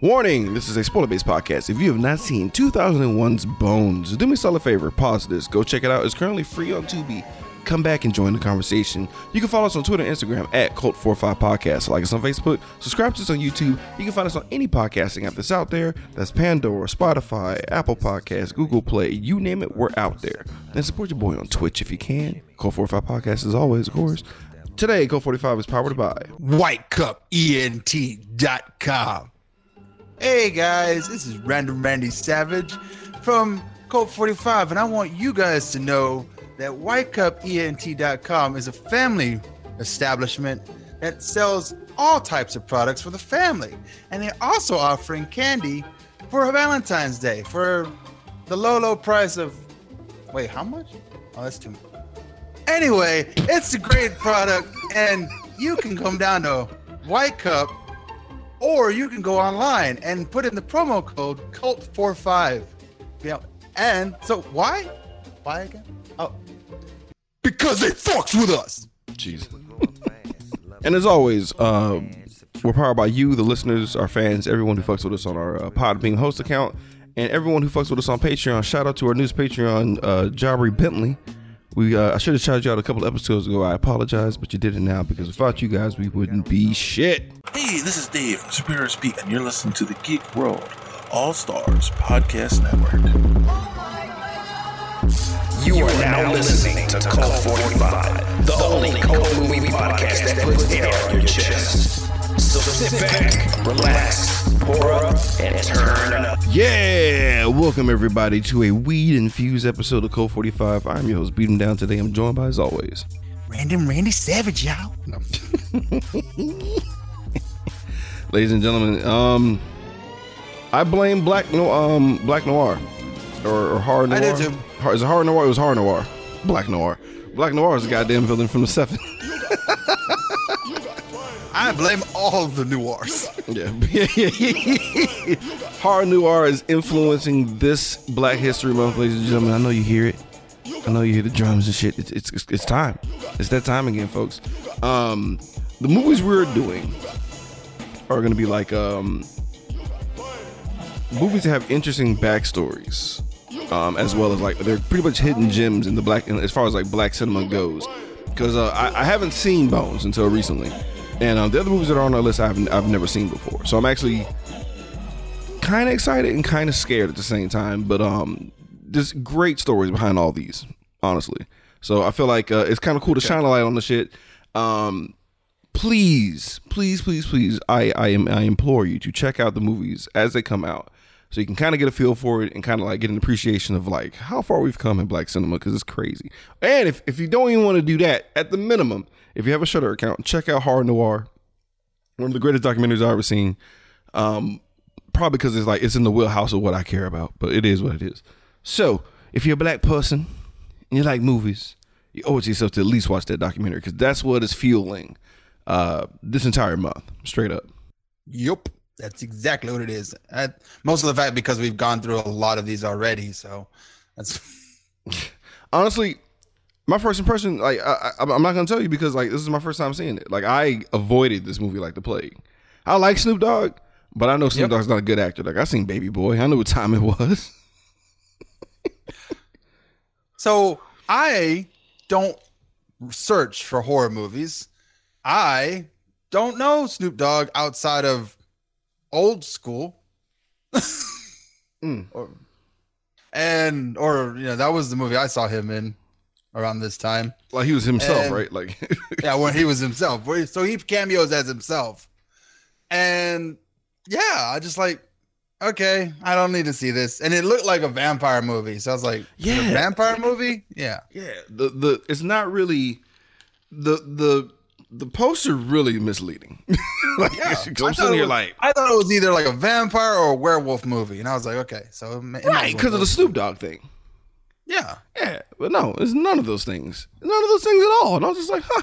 Warning, this is a spoiler based podcast. If you have not seen 2001's Bones, do me a solid favor, pause this, go check it out. It's currently free on Tubi. Come back and join the conversation. You can follow us on Twitter and Instagram at Cult45 Podcast. Like us on Facebook, subscribe to us on YouTube. You can find us on any podcasting app that's out there. That's Pandora, Spotify, Apple Podcasts, Google Play, you name it, we're out there. And support your boy on Twitch if you can. Cult45 Podcast as always, of course. Today, Cult45 is powered by whitecupent.com. Hey guys, this is Random Randy Savage from Cult 45, and I want you guys to know that whitecupent.com is a family establishment that sells all types of products for the family. And they're also offering candy for Valentine's Day for the low, low price of wait, how much? Oh, that's too much. Anyway, it's a great product, and you can come down to White Cup or you can go online and put in the promo code cult45 yeah and so why why again oh because they fucks with us Jeez. and as always, uh, we're powered by you, the listeners, our fans, everyone who fucks with us on our uh, Podbean host account, and everyone who fucks with us on Patreon. Shout out to our newest Patreon, uh, Jabri Bentley. We uh, I should have charged you out a couple episodes ago. I apologize, but you did it now because without you guys, we wouldn't be shit. Hey, this is Dave from Superior Speak, and you're listening to the Geek World All Stars Podcast Network. You are now listening to Cult 45, the only cult movie podcast that puts air on your chest. So sit back, relax, pour up, and turn up. Yeah, welcome everybody to a weed infused episode of Cult 45. I'm your host, Beat 'em Down. Today, I'm joined by, as always, random randy savage y'all no. ladies and gentlemen. Um, I blame Black no um Black Noir or, or Hard Noir. I did too. Hard, is it Hard Noir? It was Hard Noir. Black Noir. Black Noir is a goddamn villain from the seven. i blame all the noirs Yeah. Hard Noir is influencing this Black History Month, ladies and gentlemen. I know you hear it. I know you hear the drums and shit. It's it's, it's, time. It's that time again, folks. Um, the movies we're doing are gonna be like um movies that have interesting backstories. Um, as well as like they're pretty much hidden gems in the black as far as like black cinema goes. Because uh, I, I haven't seen Bones until recently, and um, the other movies that are on our list I've I've never seen before. So I'm actually kind of excited and kind of scared at the same time. But um, there's great stories behind all these, honestly. So I feel like uh, it's kind of cool to shine a light on the shit. Um, please, please, please, please, I I am I implore you to check out the movies as they come out, so you can kind of get a feel for it and kind of like get an appreciation of like how far we've come in black cinema because it's crazy. And if if you don't even want to do that, at the minimum, if you have a Shudder account, check out Hard Noir, one of the greatest documentaries I've ever seen. Um, probably because it's like it's in the wheelhouse of what I care about, but it is what it is. So if you're a black person and you like movies, you owe it to yourself to at least watch that documentary because that's what is fueling uh, this entire month, straight up. yep that's exactly what it is I, most of the fact because we've gone through a lot of these already so that's Honestly, my first impression, like I, I, I'm not gonna tell you because like this is my first time seeing it. Like I avoided this movie like the plague. I like Snoop Dogg, but I know Snoop Yep. Dogg's not a good actor. Like I seen Baby Boy, I knew what time it was. So I don't search for horror movies. I don't know Snoop Dogg outside of old school. Mm. Or- and or you know, that was the movie I saw him in around this time. Like he was himself, And- right? Like Yeah, when he was himself. So he cameos as himself. And yeah, I just like, okay, I don't need to see this. And it looked like a vampire movie. So I was like, yeah, Yeah. vampire movie? Yeah. Yeah, the the it's not really the the the poster really misleading. like, Yeah, I'm thought sitting it here was- like I thought it was either like a vampire or a werewolf movie, and I was like, okay, so it it right because of the Snoop Dogg thing. Yeah, Yeah, but no, it's none of those things. None of those things at all. And I was just like, huh.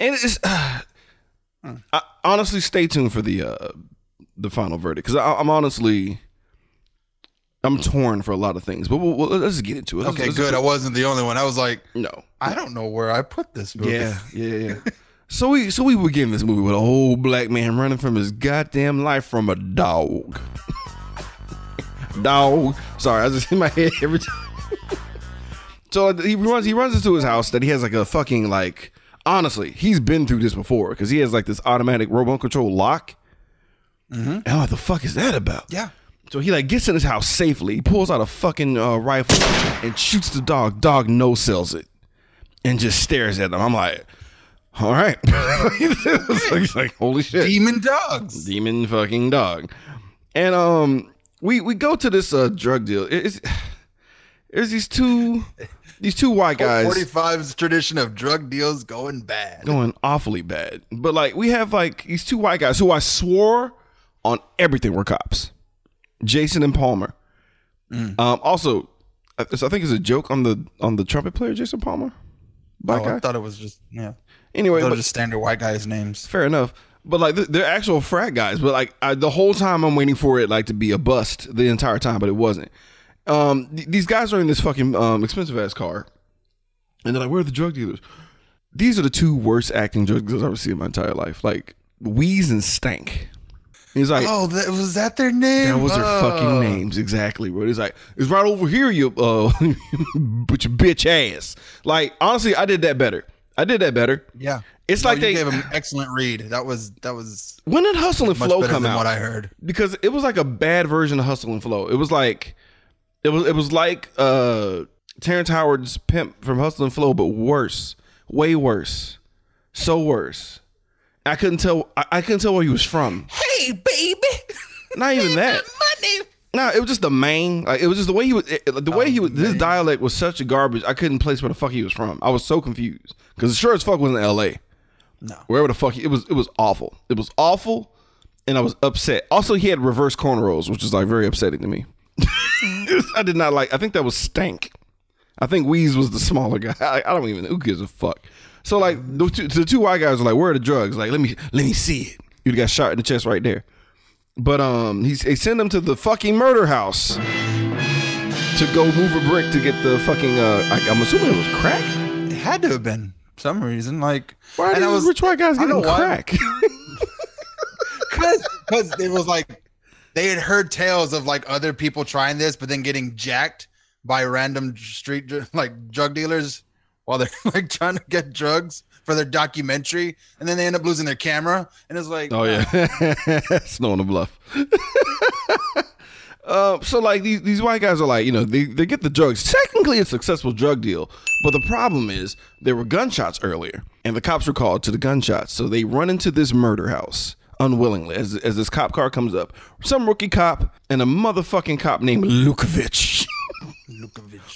And it's Hmm. I, honestly, stay tuned for the uh the final verdict because I'm honestly I'm torn for a lot of things. But we'll, we'll, let's just get into it. Let's- okay, let's- good. I wasn't the only one. I was like, No. I don't know where I put this movie. Yeah, yeah, yeah. So we so we begin this movie with a whole black man running from his goddamn life from a dog. dog. Sorry, I was just in my head every time. so he runs he runs into his house that he has like a fucking like honestly, he's been through this before because he has like this automatic remote control lock. And I'm like, what the fuck is that about? Yeah. So he like gets in his house safely. He pulls out a fucking uh, rifle and shoots the dog. Dog no sells it and just stares at him. I'm like, all right. He's like, holy shit, Demon dogs. demon fucking dog. And um, we we go to this uh drug deal. It's there's these two these two white guys 45's tradition of drug deals going bad. going awfully bad. But like we have like these two white guys who I swore on everything were cops. Jason and Palmer. Um also I I think it's a joke on the on the trumpet player Jason Palmer. Black Oh, guy. I thought it was just yeah. Anyway, Those but- are just standard white guys' names. fair enough. But like they're actual frat guys. But like I, the whole time I'm waiting for it like to be a bust the entire time, but it wasn't. Um, th- these guys are in this fucking um, expensive ass car, and they're like, "Where are the drug dealers?" These are the two worst acting drug dealers I've ever seen in my entire life. Like Wheeze and Stank. He's like, Oh, that was that their name? that was their Oh. fucking names exactly, bro. He's like, it's right over here, you uh, but your bitch ass. Like honestly, I did that better. I did that better. Yeah. It's No, like you they gave him excellent read. That was that was when did Hustle and Flow come out? what I heard. because it was like a bad version of Hustle and Flow. It was like it was it was like uh Terrence Howard's Pimp from Hustle and Flow, but worse, way worse, so worse. I couldn't tell. I, I couldn't tell where he was from. Hey, baby. Not even that. Money. No, it was just the main. Like it was just the way he was. It, the oh, way he was. His dialect was such a garbage. I couldn't place where the fuck he was from. I was so confused because sure as fuck wasn't L.A. No. Wherever the fuck he, it was. It was awful. It was awful, and I was upset. Also, he had reverse cornrows, which is like very upsetting to me. I did not like. I think that was Stank. I think Weeze was the smaller guy. I, I don't even. Who gives a fuck? So like the two, the two white guys were like, "Where are the drugs?" Like, let me let me see it. You got shot in the chest right there. But um, he's they send him to the fucking murder house to go move a brick to get the fucking. Uh, I, I'm assuming it was crack. It had to have been some reason. Like Why are and these I was rich white guys I getting crack? because it was like they had heard tales of like other people trying this, but then getting jacked by random street like drug dealers while they're like trying to get drugs for their documentary, and then they end up losing their camera, and it's like, Oh yeah, snow on the bluff. uh, so like these these white guys are like you know they they get the drugs. Technically, a successful drug deal, but the problem is there were gunshots earlier, and the cops were called to the gunshots. So they run into this murder house unwillingly as as this cop car comes up. Some rookie cop and a motherfucking cop named Lupovich.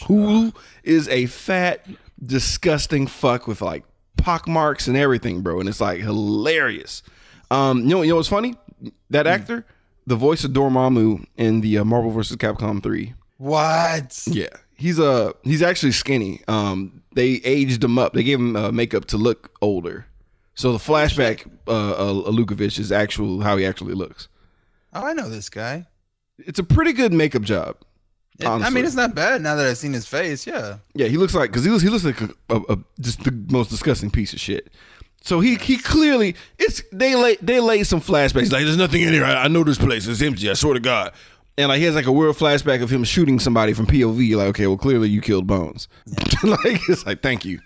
who is a fat, disgusting fuck with like pock marks and everything, bro. And it's like hilarious. Um, you know, you know what's funny? That actor, the voice of Dormammu in the uh, Marvel vs. Capcom three. what? Yeah, he's uh he's actually skinny. Um, they aged him up. They gave him uh, makeup to look older. So the flashback, uh, uh, Lupovich is actual how he actually looks. Oh, I know this guy. It's a pretty good makeup job. It- I mean, it's not bad now that I've seen his face. Yeah. Yeah, he looks like because he looks he looks like a, a, a, just the most disgusting piece of shit. So he he clearly it's they lay they laid some flashbacks like there's nothing in here. I, I know this place is empty. I swear to God. And like he has like a weird flashback of him shooting somebody from POV. Like okay, well clearly you killed Bones. like it's like thank you.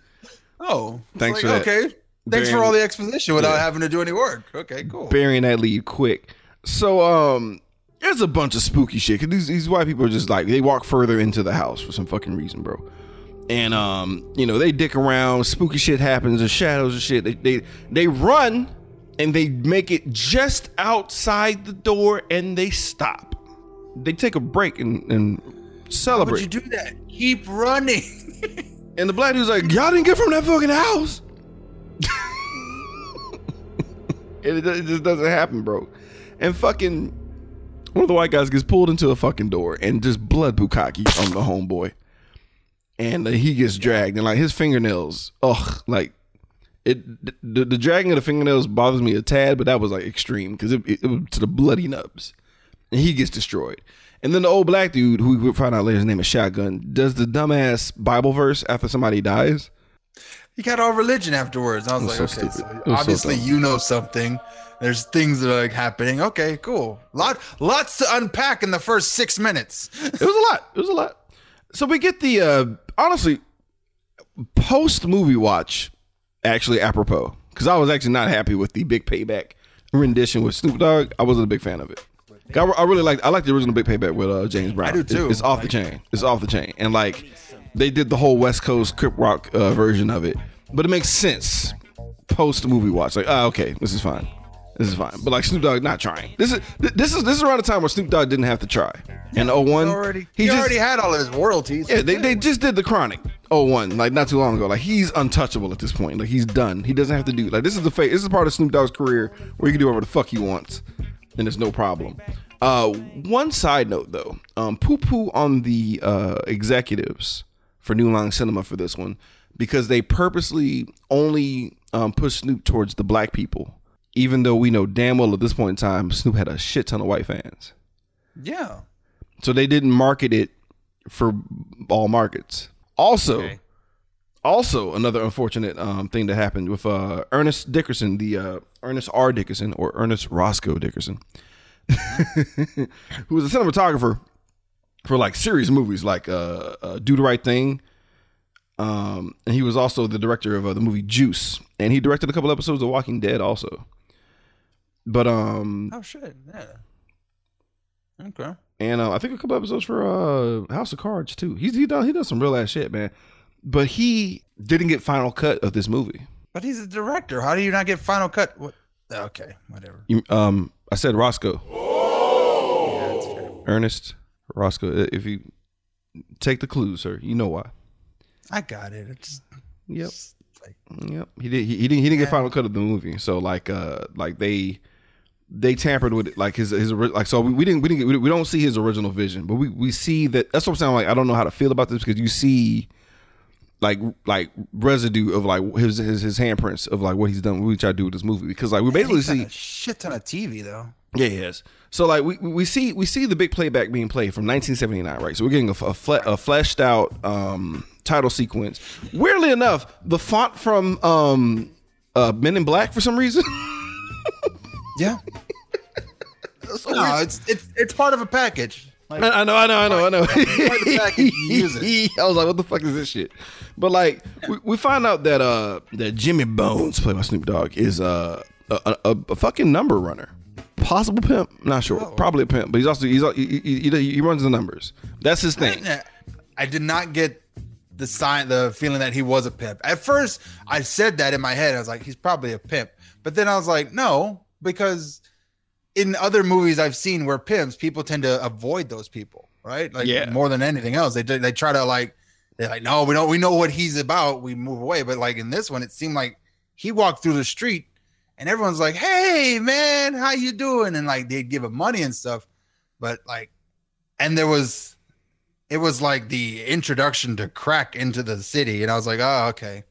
Oh, Thanks like, for that. Okay. Thanks for all the exposition without Yeah. having to do any work. Okay, cool. burying that lead quick. So um, there's a bunch of spooky shit. Cause these these white people are just like they walk further into the house for some fucking reason, bro. And um, you know they dick around. Spooky shit happens. the shadows and shit. They they they run and they make it just outside the door and they stop. They take a break and and Why would celebrate. you do that? Keep running. And the black dude's like, y'all didn't get from that fucking house. it, it just doesn't happen, bro. And fucking one of the white guys gets pulled into a fucking door and just blood bukkake on the homeboy. And uh, he gets dragged and like his fingernails, ugh, like it the, the dragging of the fingernails bothers me a tad, but that was like extreme because it, it, it was to the bloody nubs. And he gets destroyed. And then the old black dude, who we find out later his name is Shotgun, does the dumbass Bible verse after somebody dies. He got all religion afterwards. I was was like, so okay, so was so obviously you know something. There's things that are like happening. Okay, cool. Lot, lots to unpack in the first six minutes. It was a lot. It was a lot. So we get the uh honestly post movie watch actually apropos because I was actually not happy with the Big Payback rendition with Snoop Dogg. I wasn't a big fan of it. I, I really like I like the original Big Payback with uh, James Brown. I do It's- too. It's, off the chain. It's off the chain, and like they did the whole West Coast Crip Rock uh, version of it, but it makes sense post movie watch. Like, ah, okay, this is fine. This is fine. But like Snoop Dogg not trying. This is this is this is around the time where Snoop Dogg didn't have to try. And 01, already, he, already had all of his royalties. yeah, they, they just did the Chronic 01, like not too long ago. Like he's untouchable at this point. Like he's done. He doesn't have to do like this is the fa- this is part of Snoop Dogg's career where he can do whatever the fuck he wants, and there's no problem. Uh, one side note though, um, poo poo on the uh, executives for New Line Cinema for this one because they purposely only um, push Snoop towards the black people, even though we know damn well at this point in time Snoop had a shit ton of white fans. yeah. So they didn't market it for all markets. Also, Okay. also another unfortunate um, thing that happened with uh, Ernest Dickerson, the uh, Ernest R. Dickerson or Ernest Roscoe Dickerson, who was a cinematographer for like serious movies like uh, uh, Do the Right Thing. Um, and he was also the director of uh, the movie Juice, and he directed a couple episodes of Walking Dead also. But um, Oh shit. Yeah. Okay. and uh, I think a couple episodes for uh, House of Cards too. He's he done he does some real ass shit, man. But he didn't get final cut of this movie. But he's a director. How do you not get final cut? What? Okay, whatever. You- Um, I said Roscoe, Yeah. Ernest Roscoe. If you take the clues, sir, you know why. I got it. It's Yep, it's like, yep. He did. He, he didn't. He didn't get final cut of the movie. So like, uh, like they they tampered with it, like his his like. So we, we didn't we didn't get, we, don't see his original vision, but we we see that. That's what I'm saying. Like I don't know how to feel about this because you see like like residue of like his his his handprints of like what he's done. We try to do with this movie because like we basically see a shit ton of TV though. yeah, has. So like we, we see we see the Big Payback being played from 1979, right? So we're getting a, a, fle- a fleshed out um, title sequence. Weirdly enough, the font from um, uh, Men in Black for some reason. Yeah. no, it's it's it's part of a package. Like, I I know, I know, I know, I know. the package, you use it. I was like, what the fuck is this shit? But like, we, we find out that uh that Jimmy Bones, played by Snoop Dogg, is uh, a, a, a fucking number runner. Possible pimp, not sure. Probably a pimp, but he's also he's he, he, he, he runs the numbers. That's his thing. I, I did not get the sign, the feeling that he was a pimp. At first, I said that in my head. I was like, he's probably a pimp. But then I was like, no, because in other movies I've seen where pimps, people tend to avoid those people, right? Like Yeah. more than anything else, they they try to like they're like, no, we don't, we know what he's about. We move away. But like in this one, it seemed like he walked through the street and everyone's like, hey man, how you doing? And like they'd give him money and stuff. But like, and there was it was like the introduction to crack into the city, and I was like, oh, okay.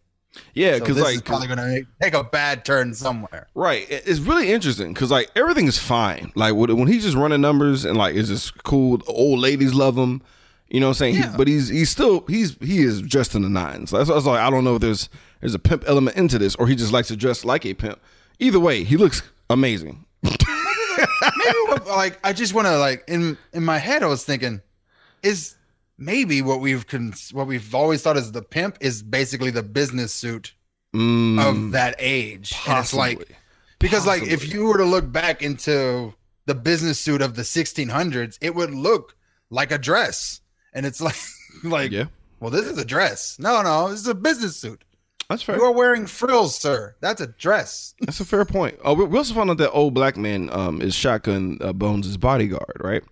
Yeah, because this like is probably gonna take a bad turn somewhere. Right. It's really interesting because like everything is fine. Like when when he's just running numbers and like it's just cool. The old ladies love him. You know what I'm saying? He- but he's he's still he's he is dressed in the nines. That's why I like I don't know if there's there's a pimp element into this or he just likes to dress like a pimp. Either way, he looks amazing. Maybe what, like I just want to like in in my head, I was thinking, is maybe what we've cons- what we've always thought is the pimp is basically the business suit Mm, of that age, and it's like possibly. because like if you were to look back into the business suit of the 1600s, it would look like a dress, and it's like like yeah, well, this is a dress. No, no, this is a business suit. that's fair. You are wearing frills, sir. That's a dress. That's a fair point. Oh, we we also found out that old black man um, is Shotgun uh, Bones' bodyguard, right?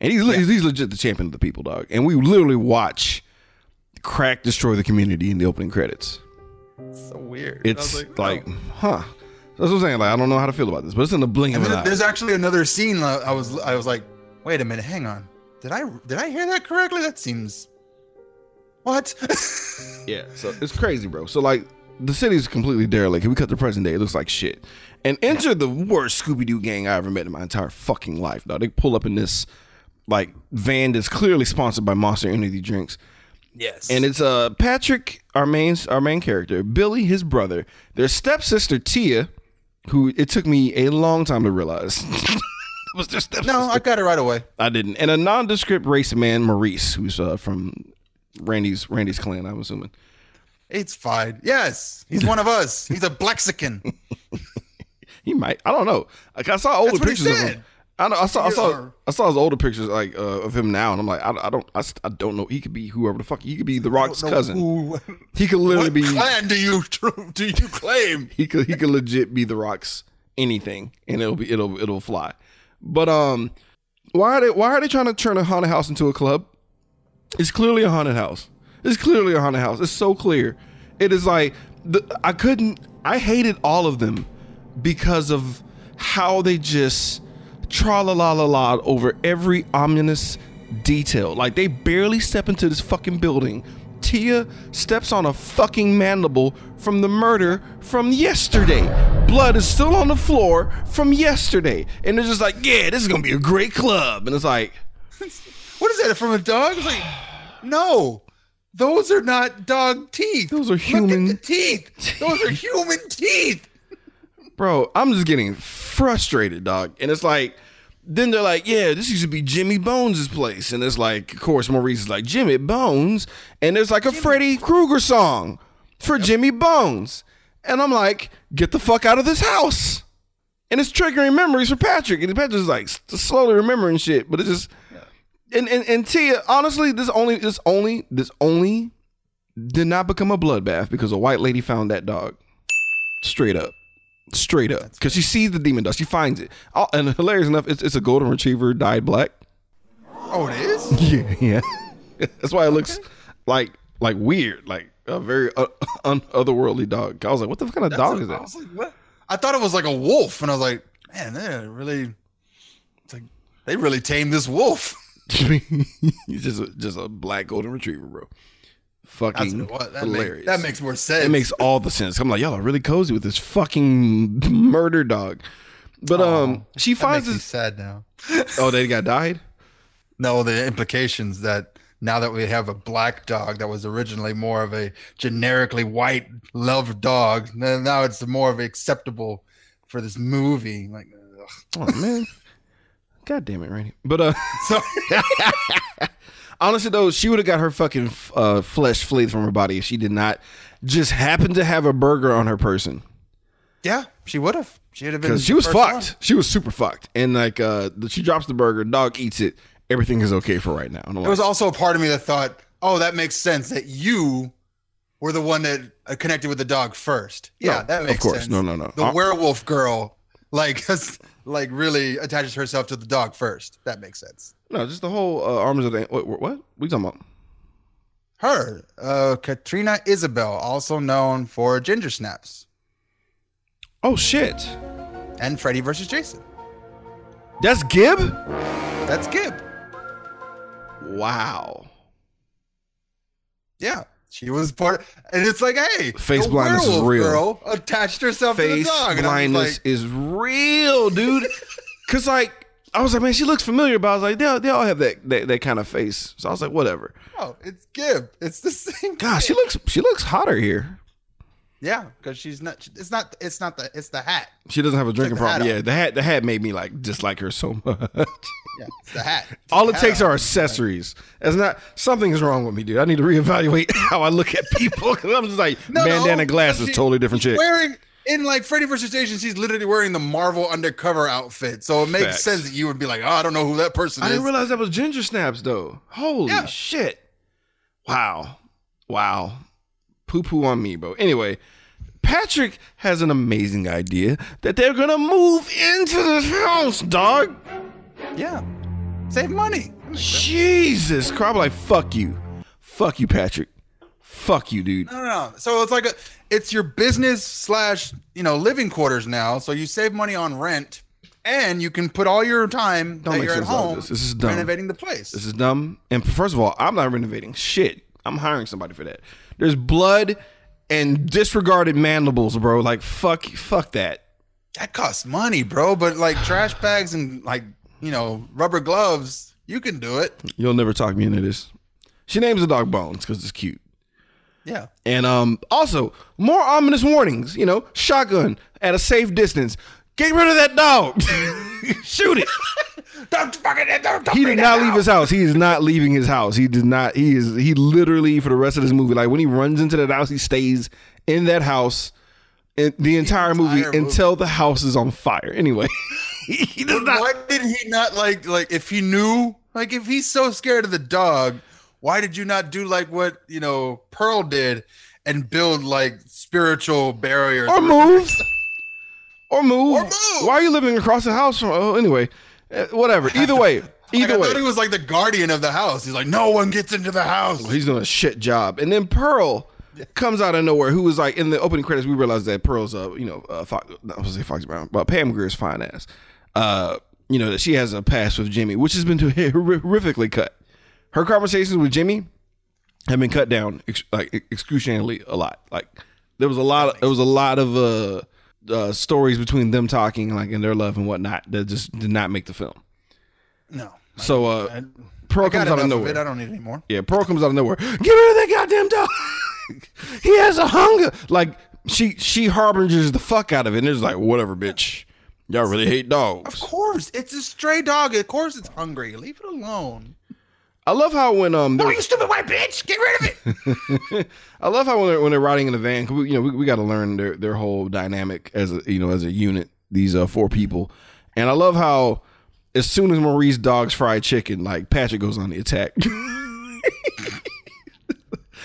And he's, he's he's legit the champion of the people, dog. And we literally watch crack destroy the community in the opening credits. so weird. It's like, oh. huh? That's what I'm saying. Like, I don't know how to feel about this, but it's in the blink of an eye. there's actually another scene. I was I was like, wait a minute, hang on. Did I did I hear that correctly? That seems what? Yeah, so it's crazy, bro. So like, the city's completely derelict. If we cut the present day, it looks like shit. And enter the worst Scooby Doo gang I ever met in my entire fucking life. Dog, they pull up in this like van that's clearly sponsored by Monster Energy drinks. Yes. and it's uh Patrick, our main our main character, Billy, his brother, their stepsister Tia, who it took me a long time to realize was their stepsister. no, I got it right away. I didn't. And a nondescript race man, Maurice, who's uh, from Randy's Randy's clan, I'm assuming. It's fine. Yes, he's one of us. He's a Blexican. He might. I don't know. Like I saw older That's what he pictures of him. I know. I saw. I saw. I saw his older pictures like uh, of him now, and I'm like, I, I don't. I, I don't know. He could be whoever the fuck. He could be the Rock's cousin. Who- He could literally be. clan do you do you claim? He could. He could legit be the Rock's anything, and it'll be. It'll. It'll fly. But um, why are they? Why are they trying to turn a haunted house into a club? It's clearly a haunted house. It's clearly a haunted house. It's so clear. It is like the, I couldn't. I hated all of them because of how they just tra la la la la over every ominous detail. Like they barely step into this fucking building. Tia steps on a fucking mandible from the murder from yesterday. Blood is still on the floor from yesterday. And they're just like, yeah, this is gonna be a great club. And it's like, What is that from a dog? It's like, no, those are not dog teeth. Those are Look at human teeth. Those are human teeth. Bro, I'm just getting frustrated, dog. And it's like, then they're like, yeah, this used to be Jimmy Bones' place. And it's like, of course, Maurice is like, Jimmy Bones. And there's like a Freddy Krueger song for Jimmy Bones. And I'm like, get the fuck out of this house. And it's triggering memories for Patrick. And Patrick's like slowly remembering shit. But it's just, and, and, and Tia, honestly, this only, this only, this only did not become a bloodbath because a white lady found that dog. Straight up. Straight up. Because she sees the demon dust, She finds it. Oh, and hilarious enough, it's, it's a golden retriever dyed black. Oh, it is. Yeah. Yeah. That's why it looks like like weird, like a very uh, un- otherworldly dog. I was like, what the kind of dog is I that? was like, what? I thought it was like a wolf, and I was like, man, they really, it's like they really tamed this wolf. He's just a, just a black golden retriever, bro. Fucking what that, hilarious. make, that makes more sense. it makes all the sense. I'm like, y'all are really cozy with this fucking murder dog. But um, she finds this. sad now. Oh, they got died. No, the implications that now that we have a black dog that was originally more of a generically white loved dog, now it's more of acceptable for this movie. Like, ugh. Oh man. God damn it, Randy. But uh so honestly though, she would have got her fucking uh, flesh flayed from her body if she did not just happen to have a burger on her person. yeah, she would have. She'd have been she was fucked. one. She was super fucked. And like uh she drops the burger, dog eats it, everything is okay for right now. There was also a part of me that thought, oh, that makes sense that you were the one that uh, connected with the dog first. Yeah, No, that makes sense. of course. sense. No, no, no. The Uh, werewolf girl, like, like really attaches herself to the dog first. That makes sense. No, just the whole uh, arms of the what, what? Are talking about? Her, uh, Katharine Isabelle, also known for Ginger Snaps Oh shit. and Freddy versus Jason. That's Gibb? That's Gibb. Wow. Yeah. She was part, and it's like, hey, Face blindness is real. Girl attached herself to the dog. was blindness like, is real, dude. Cause like I was like, man, she looks familiar, but I was like, they all, they all have that, that that kind of face. So I was like, whatever. oh, it's Gibb. It's the same. Gosh, she looks she looks hotter here. Yeah, because she's not. It's not. It's not the. It's the hat. She doesn't have a drinking problem. Yeah, the hat the hat made me like dislike her so much. Yeah, it's the hat. It's All the it hat takes off. are accessories. It's not something is wrong with me, dude. I need to reevaluate how I look at people. Cause I'm just like No, no, bandana glasses, she- totally different chick. Wearing in like Freddy vs. Jason, she's literally wearing the Marvel undercover outfit. So it makes Facts. sense that you would be like, oh, I don't know who that person I is. I didn't realize that was ginger snaps though. Holy Yeah. shit! Wow, wow, poo poo on me, bro. Anyway, Patrick has an amazing idea that they're gonna move into this house, dog. yeah, save money. Jesus Christ! I'm like, fuck you, fuck you, Patrick, fuck you, dude. No, no, no. So it's like a, it's your business slash you know living quarters now. So you save money on rent, and you can put all your time Don't that make you're at sense out of home this. This is dumb. renovating the place. This is dumb. And first of all, I'm not renovating shit. I'm hiring somebody for that. There's blood and disregarded mandibles, bro. Like fuck, fuck that. that costs money, bro. But like trash bags and like you know rubber gloves, you can do it. You'll never talk me into this. She names the dog Bones because it's cute. Yeah. And um, also more ominous warnings. You know, shotgun at a safe distance. Get rid of that dog. Shoot it. Don't fucking don't, He did not leave his house. He is not leaving his house. He did not. He is. He literally for the rest of this movie, like when he runs into that house, he stays in that house in the entire movie entire movie. until the house is on fire. Anyway, he does not. Why did he not like like if he knew like if he's so scared of the dog, why did you not do like what you know Pearl did and build like spiritual barriers Or move. Or move. Or move. Why are you living across the house from? Oh, anyway, Uh, whatever. Either way. Like, Either I way. thought he was like the guardian of the house. He's like, no one gets into the house. He's doing a shit job. And then Pearl comes out of nowhere, who was like in the opening credits. We realized that Pearl's, uh, you know, uh, Fox, not to say Fox Brown, but Pam Grier's fine ass. Uh, you know that she has a past with Jimmy, which has been horrifically cut. Her conversations with Jimmy have been cut down ex- like excruciatingly a lot. Like there was a lot. Of, there was a lot of uh, uh, stories between them talking, like in their love and whatnot, that just did not make the film. no. So uh, I, Pearl I comes out of nowhere. it. I don't need any more. Yeah, Pearl comes out of nowhere. Get rid of that goddamn dog. he has a hunger. Like she she harbingers the fuck out of it. And it's like whatever, bitch. Y'all really hate dogs. Of course, it's a stray dog. Of course, it's hungry. Leave it alone. I love how when um they're, Oh, you stupid white bitch! Get rid of it. I love how when they're, when they're riding in the van, we, you know, we, we got to learn their their whole dynamic as a you know as a unit. These uh four people, and I love how as soon as Maurice dogs fried chicken, like Patrick goes on the attack.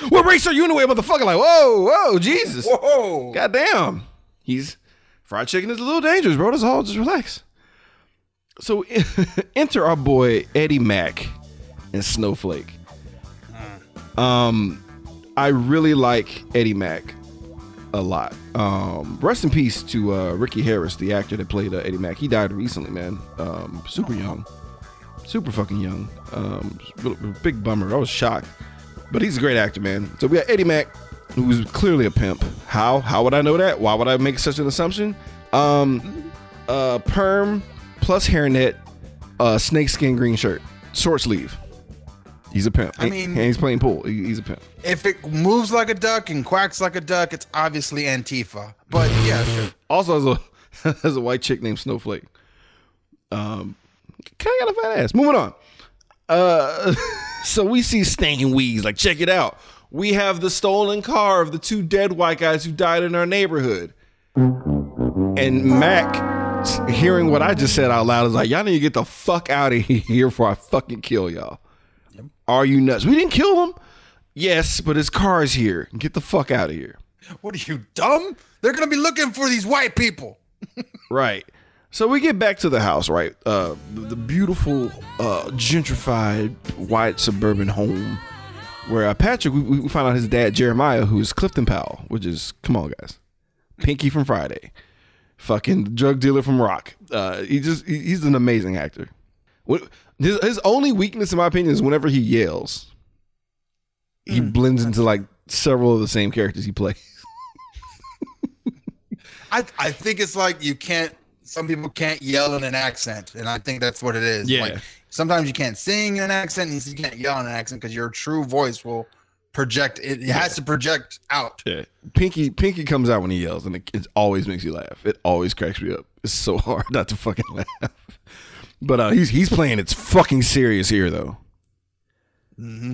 what race are you anyway, motherfucker? Like whoa, whoa, Jesus. Whoa! God damn. He's fried chicken is a little dangerous, bro. That's all. Just relax. So enter our boy Eddie Mack and Snowflake. Um, I really like Eddie Mack a lot. Um, rest in peace to uh, Ricky Harris, the actor that played uh, Eddie Mack. He died recently, man. Um, super young, super fucking young. Um, big bummer. I was shocked, but he's a great actor, man. So we got Eddie Mack, who's clearly a pimp. How? How would I know that? Why would I make such an assumption? Um, uh, perm plus hairnet, uh, snakeskin green shirt, short sleeve. He's a pimp. I mean- and he's playing pool. He's a pimp. If it moves like a duck and quacks like a duck, it's obviously Antifa. But yeah, sure. Also has a has a white chick named Snowflake. Um, kind of got a fat ass. Moving on. Uh, so we see stinking weeds. Like, check it out. We have the stolen car of the two dead white guys who died in our neighborhood. And Mack, hearing what I just said out loud, is like, y'all need to get the fuck out of here before I fucking kill y'all. Are you nuts? We didn't kill him. Yes, but his car is here. Get the fuck out of here. What are you dumb? They're gonna be looking for these white people. Right. So we get back to the house, right? Uh, the, beautiful, uh, gentrified white suburban home where uh, Patrick, we, we find out his dad, Jeremiah, who is Clifton Powell, which is, come on, guys, Pinky from Friday, fucking drug dealer from Rock. Uh, he just, he- he's an amazing actor. What, his, his only weakness, in my opinion, is whenever he yells, he mm. blends into like several of the same characters he plays. I I think it's like you can't. Some people can't yell in an accent, and I think that's what it is. Yeah. Like, sometimes you can't sing in an accent, and you can't yell in an accent because your true voice will project. It, it has to project out. Yeah. Pinky Pinky comes out when he yells, and it, it always makes you laugh. It always cracks me up. It's so hard not to fucking laugh. But uh, he's he's playing it's fucking serious here though.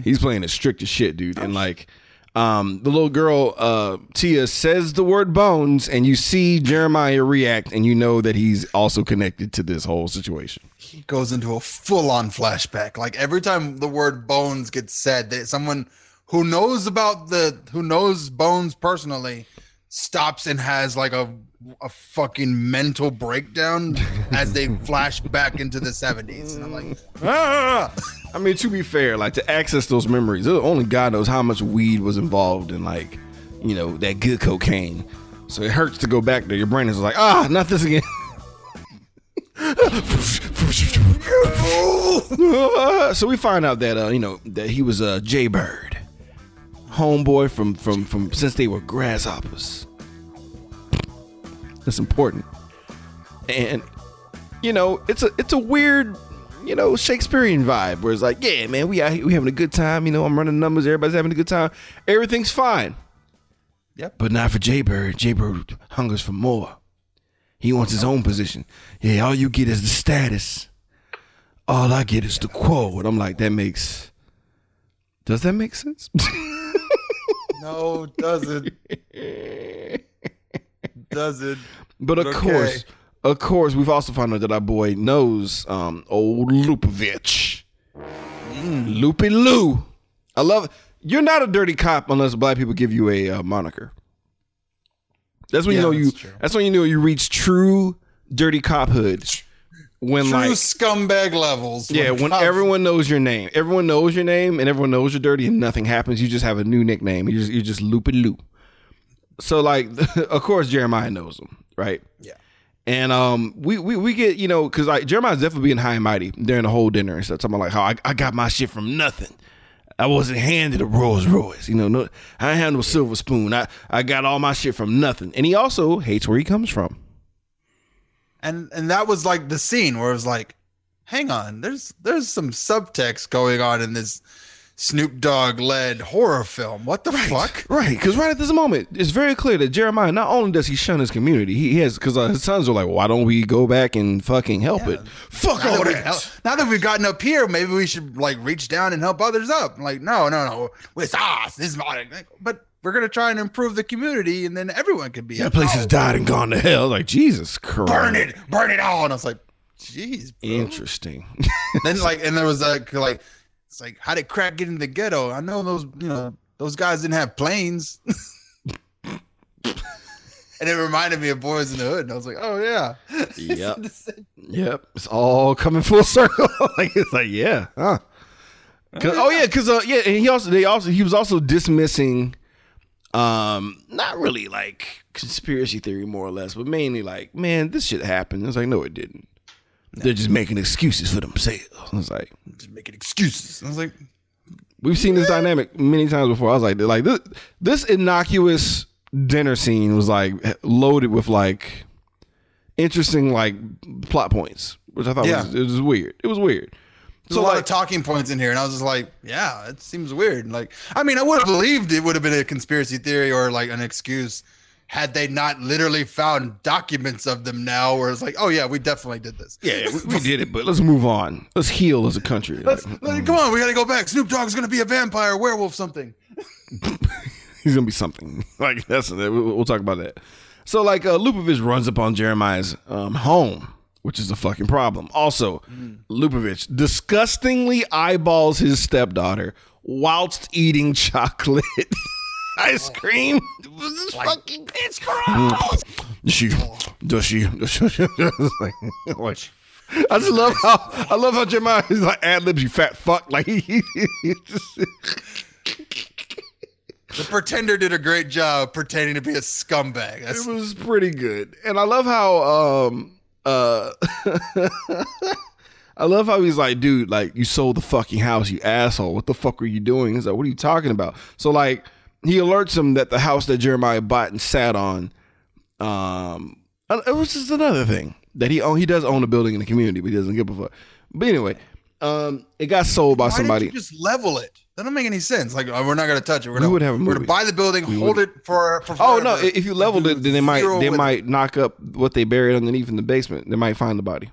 He's playing it strict as shit, dude. And like, um, the little girl uh, Tia says the word bones, and you see Jeremiah react, and you know that he's also connected to this whole situation. He goes into a full-on flashback. Like every time the word bones gets said, that someone who knows about the who knows bones personally stops and has like a a fucking mental breakdown as they flash back into the 70s. And I'm like, ah! I mean, to be fair, like to access those memories, only God knows how much weed was involved in, like, you know, that good cocaine. So it hurts to go back there. Your brain is like, ah, not this again. so we find out that uh, you know that he was a uh, Jay Bird, homeboy from from from since they were grasshoppers. That's important, and you know it's a it's a weird you know, Shakespearean vibe where it's like, yeah, man, we out here, we having a good time. You know, I'm running numbers. Everybody's having a good time. Everything's fine. Yep. But not for Jaybird. Jaybird hungers for more. He wants his own position. Yeah, all you get is the status. All I get is the quo. And I'm like, that makes. Does that make sense? No, doesn't. doesn't. But of Okay. course, of course, we've also found out that our boy knows um, old Lupovich. Mm. Loopy Lou. I love it. You're not a dirty cop unless black people give you a uh, moniker. That's when Yeah, you know you. that's true. That's when you know you reach true dirty cophood. When True like scumbag levels. yeah, when cops- everyone knows your name, everyone knows your name, and everyone knows you're dirty, and nothing happens. You just have a new nickname. You just you just loopy Lou. So like, of course Jeremiah knows him, right? Yeah. And um, we we, we get you know because like Jeremiah's definitely being high and mighty during the whole dinner and stuff. Talking about like how I, I got my shit from nothing. I wasn't handed a Rolls Royce, you know. No, I had no silver spoon. I I got all my shit from nothing. And he also hates where he comes from. and and that was like the scene where it was like, hang on, there's there's some subtext going on in this Snoop Dogg led horror film. What the fuck? Right, because right at this moment, it's very clear that Jeremiah not only does he shun his community, he has because uh, his sons are like, why don't we go back and fucking help it? Fuck Now all that, we, that. now that we've gotten up here, maybe we should like reach down and help others up. I'm like, no, no, no, it's us. This is my, but we're gonna try and improve the community, and then everyone can be. That place has died and gone to hell. Like Jesus Christ. burn it, burn it all. And I was like, jeez, bro. Interesting. then like and there was like like it's like how did crack get in the ghetto i know those you know those guys didn't have planes and it reminded me of boys in the hood and i was like oh yeah Yep. Yep, it's all coming full circle. like it's like, yeah, huh? oh yeah, because uh, yeah, and he also they also he was also dismissing, um, not really like conspiracy theory more or less, but mainly like, man, this shit happened. It's like, no, it didn't. They're just making excuses for themselves. It's like just making excuses i was like we've seen this dynamic many times before. I was like, like this this innocuous dinner scene was like loaded with like interesting like plot points, which I thought Yeah. was it was weird. It was weird. there's a lot of talking points in here and i was just like yeah it seems weird like i mean i would have believed it would have been a conspiracy theory or like an excuse had they not literally found documents of them now where it's like oh yeah we definitely did this yeah, we, we did it, but let's move on. Let's heal as a country. Like, come on we gotta go back snoop dogg's gonna be a vampire werewolf something he's gonna be something. Like that's we'll, we'll talk about that. So like uh, Lupovich runs upon Jeremiah's um, home, which is a fucking problem. Also, Lupovich disgustingly eyeballs his stepdaughter whilst eating chocolate ice cream. This is fucking it's gross. Does she? Does she? Does she like, like, I just love how I love how Jeremiah is like ad libs you fat fuck like he, he, he just The pretender did a great job pretending to be a scumbag. That's, it was pretty good and i love how um uh i love how he's like dude like you sold the fucking house you asshole what the fuck are you doing he's like what are you talking about so like he alerts him that the house that jeremiah bought and sat on um it was just another thing that he own he does own a building in the community but he doesn't give a fuck but anyway um it got sold by why somebody just level it? That don't make any sense. Like oh, we're not gonna touch it. We're We gonna, would have a movie. We're gonna buy the building, hold it for. for Oh no! If you leveled it, then they might they with it. might knock up what they buried underneath in the basement. They might find the body.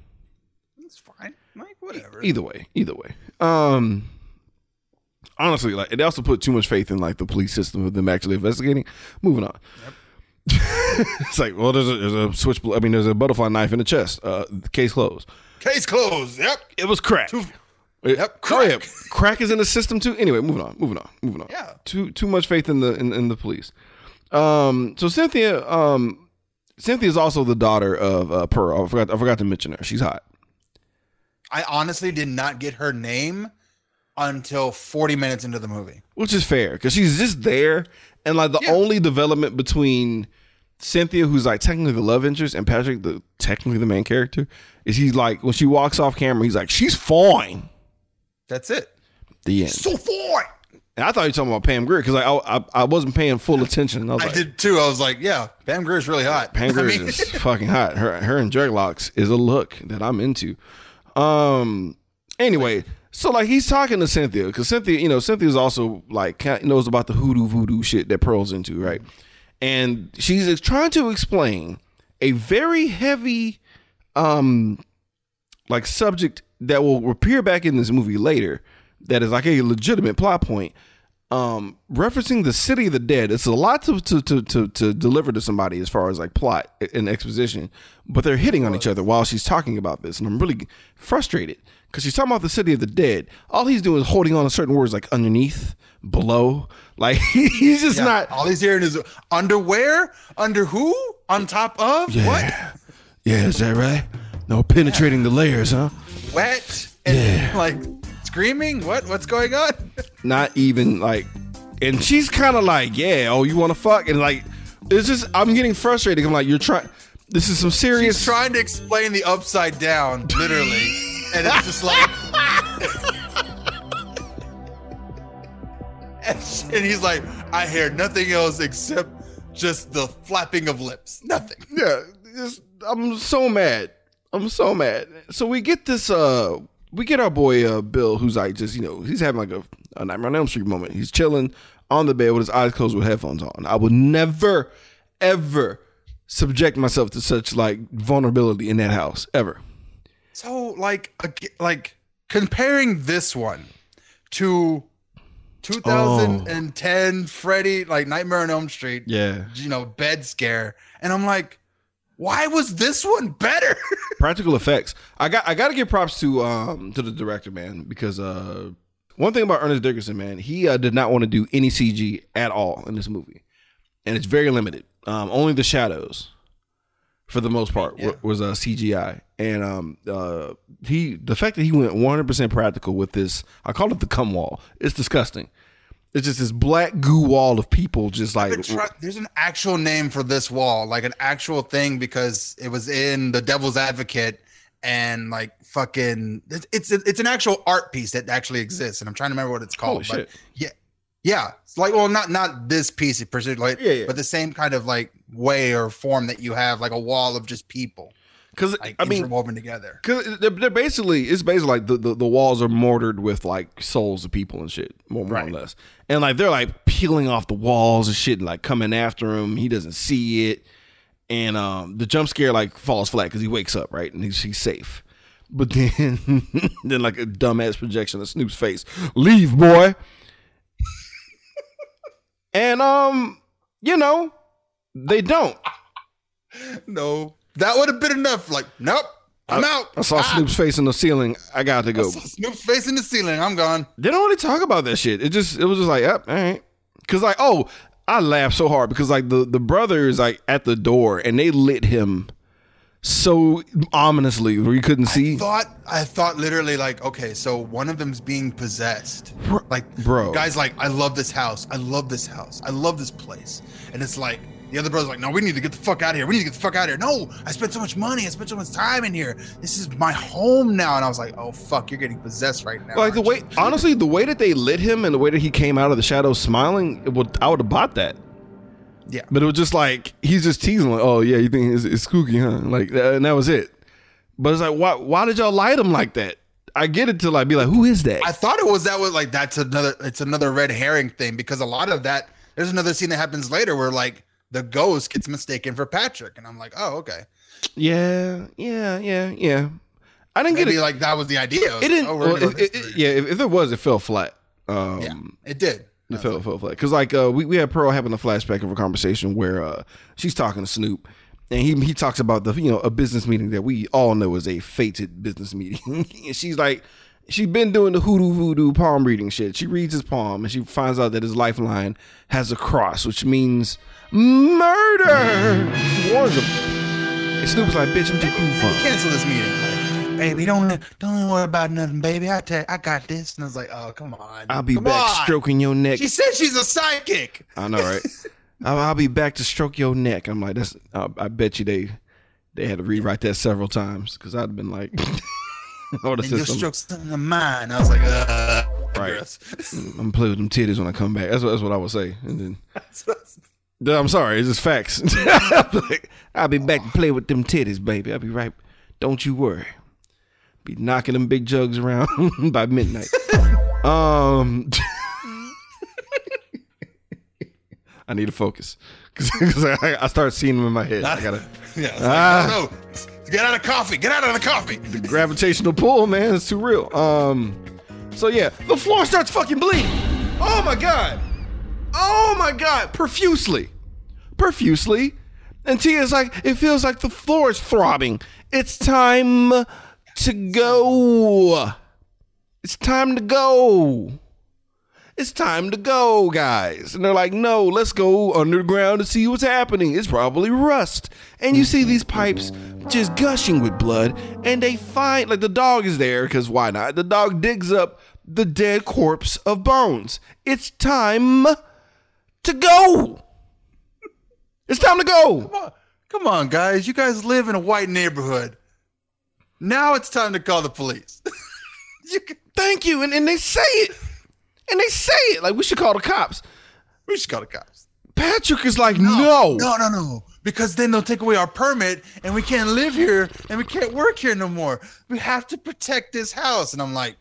It's fine. Like whatever. Either way, either way. Um, honestly, like it also put too much faith in like the police system of them actually investigating. Moving on. it's like, well, there's a, there's a switch. I mean, there's a butterfly knife in the chest. Uh, case closed. Case closed. Yep. It was crack. Too- It- Yep, oh, yeah. crack. crack is in the system too. Anyway, moving on, moving on, moving on. Yeah. Too too much faith in the in, in the police. Um, so Cynthia, um, Cynthia is also the daughter of uh, Pearl. I forgot I forgot to mention her. She's hot. I honestly did not get her name until 40 minutes into the movie. which is fair because she's just there, and like the Yeah. only development between Cynthia, who's like technically the love interest, and Patrick, the technically the main character, is he's like when she walks off camera, he's like, "She's fine." That's it. The end. So fine. And I thought you were talking about Pam Grier because like, I, I I wasn't paying full attention. I I like, did too. I was like, yeah, Pam Grier's really hot. Pam I Grier mean, is fucking hot. Her her and dreadlocks is a look that I'm into. Um. Anyway, so like he's talking to Cynthia because Cynthia, you know, Cynthia's also like knows about the hoodoo voodoo shit that Pearl's into, right? And she's trying to explain a very heavy, um, like subject that will appear back in this movie later. That is like a legitimate plot point. Um, referencing the city of the dead. It's a lot to, to to to to deliver to somebody as far as like plot and exposition, but they're hitting on each other while she's talking about this, and I'm really frustrated because she's talking about the city of the dead. All he's doing is holding on to certain words like underneath, below. Like he's just Yeah, not. all he's hearing is underwear, under who, on top of what, Yeah, is that right? No penetrating the layers, huh? wet, and Yeah. like screaming. What? What's going on? Not even like, and she's kind of like, yeah, oh, you want to fuck? And like, it's just, I'm getting frustrated. I'm like, you're trying, this is some serious. He's trying to explain the upside down, literally, and it's just like. and he's like, I hear nothing else except just the flapping of lips. Nothing. yeah, I'm so mad. I'm so mad. So we get this, uh, we get our boy uh, Bill, who's like just you know he's having like a, a Nightmare on Elm Street moment. He's chilling on the bed with his eyes closed with headphones on. I would never, ever subject myself to such like vulnerability in that house ever. So like like comparing this one to 2010 Freddy like Nightmare on Elm Street, Yeah, you know, bed scare, and I'm like, why was this one better? practical effects. I got I got to give props to um to the director man because uh one thing about Ernest Dickerson man he uh, did not want to do any CG at all in this movie, and it's very limited. Um, only the shadows, for the most part, wa- was uh, CGI, and um uh he the fact that he went 100 percent practical with this I call it the cum wall. It's disgusting. It's just this black goo wall of people just like try- there's an actual name for this wall, like an actual thing, because it was in the Devil's Advocate, and like fucking, it's it's, it's an actual art piece that actually exists, and I'm trying to remember what it's called. Holy but shit. yeah, yeah, it's like well, not not this piece per se, like Yeah, yeah. but the same kind of like way or form that you have, like a wall of just people, because like I mean interwoven together. Cause they're, they're basically it's basically like the, the, the walls are mortared with like souls of people and shit, more, more or less. And like they're like peeling off the walls and shit, and like coming after him. He doesn't see it, and um, the jump scare like falls flat because he wakes up right and he's, he's safe. But then, then like a dumbass projection of Snoop's face, leave boy. and um, you know, they don't. No, that would have been enough. Like, nope, I'm out. I saw Ah, Snoop's face in the ceiling. I got to go. Snoop's face in the ceiling. I'm gone. they don't really talk about that shit. It just it was just like, yep, all right. Cause like, oh, I laughed so hard because like the the brother is like at the door and they lit him so ominously where you couldn't see. thought I thought literally like okay, so one of them's being possessed. Like bro. guys like I love this house. I love this house. I love this place. And it's like the other brother's like, no, we need to get the fuck out of here. We need to get the fuck out of here. No, I spent so much money. I spent so much time in here. This is my home now. And I was like, oh fuck, you're getting possessed right now. like the way, you?" honestly, the way that they lit him and the way that he came out of the shadows smiling, it would I would have bought that. Yeah. But it was just like he's just teasing, like, "Oh yeah, you think it's, it's spooky, huh?" Like, uh, and that was it. But it's like, why? Why did y'all light him like that? I get it to like be like, who is that? I thought it was that was like that's another it's another red herring thing because a lot of that there's another scene that happens later where like the ghost gets mistaken for Patrick. And I'm like, oh, okay. yeah, yeah, yeah, yeah. I didn't get it. like that was the idea. It, was It didn't. like, oh, well, it- it- yeah, if, if there was, it fell flat. Um, yeah, it did. It fell, fell flat. Because like uh, we we had Pearl having a flashback of a conversation where uh, she's talking to Snoop, and he he talks about the you know a business meeting that we all know is a fated business meeting, and she's like. She's been doing the hoodoo voodoo palm reading shit. She reads his palm and she finds out that his lifeline has a cross, which means murder. Warns him. Snoop's like, bitch, I'm too cool for it." Cancel this meeting. Like, baby, don't don't worry about nothing, baby. I tell I got this. And I was like, oh, come on. I'll be Come back on. stroking your neck. She said she's a psychic. I know, right? I'll, I'll be back to stroke your neck. I'm like, that's. I, I bet you they they had to rewrite that several times because I'd have been like, would have And said your something. strokes in the mind. I was like, uh, Right. I'm play with them titties when I come back. That's what that's what I would say. And then, I'm sorry, it's just facts. Like, I'll be back to play with them titties, baby. I'll be right. Don't you worry. be knocking them big jugs around by midnight. um, I need to focus because I, I start seeing them in my head. I gotta Yeah. Ah. like, no, no. Get out of coffee. Get out of the coffee. the gravitational pull, man. It's too real. Um, so yeah, the floor starts fucking bleeding. Oh my god. Oh my god, profusely, profusely. And Tia's like, it feels like the floor is throbbing. It's time to go. It's time to go. It's time to go, guys. And they're like, no, let's go underground to see what's happening. It's probably rust. And you see these pipes just gushing with blood. And they find, like, the dog is there, because why not? The dog digs up the dead corpse of Bones. It's time to go. It's time to go. Come on. Come on, guys. You guys live in a white neighborhood. Now it's time to call the police. you can, Thank you. And, and they say it. And they say it. Like, we should call the cops. we should call the cops. Patrick is like, no. No, no, no. Because then they'll take away our permit and we can't live here and we can't work here no more. We have to protect this house. And I'm like,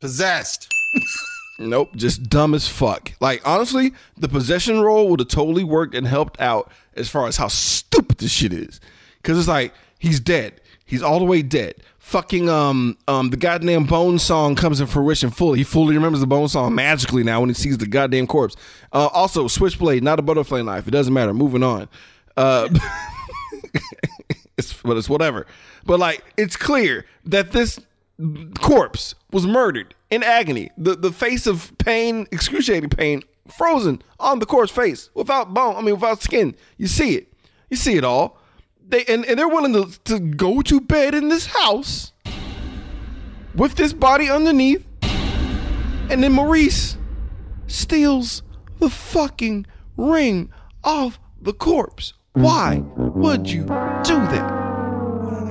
possessed. Nope, just dumb as fuck. Like honestly, the possession role would have totally worked and helped out as far as how stupid this shit is. Cause it's like he's dead. He's all the way dead. Fucking um um the goddamn bone song comes in fruition fully. He fully remembers the bone song magically now when he sees the goddamn corpse. Uh, also, switchblade, not a butterfly knife. It doesn't matter. Moving on. Uh, it's but it's whatever. But like it's clear that this corpse was murdered in agony. The the face of pain, excruciating pain, frozen on the corpse face without bone. I mean, without skin. You see it. You see it all. They and, and they're willing to, to go to bed in this house with this body underneath. And then Maurice steals the fucking ring off the corpse. Why would you do that?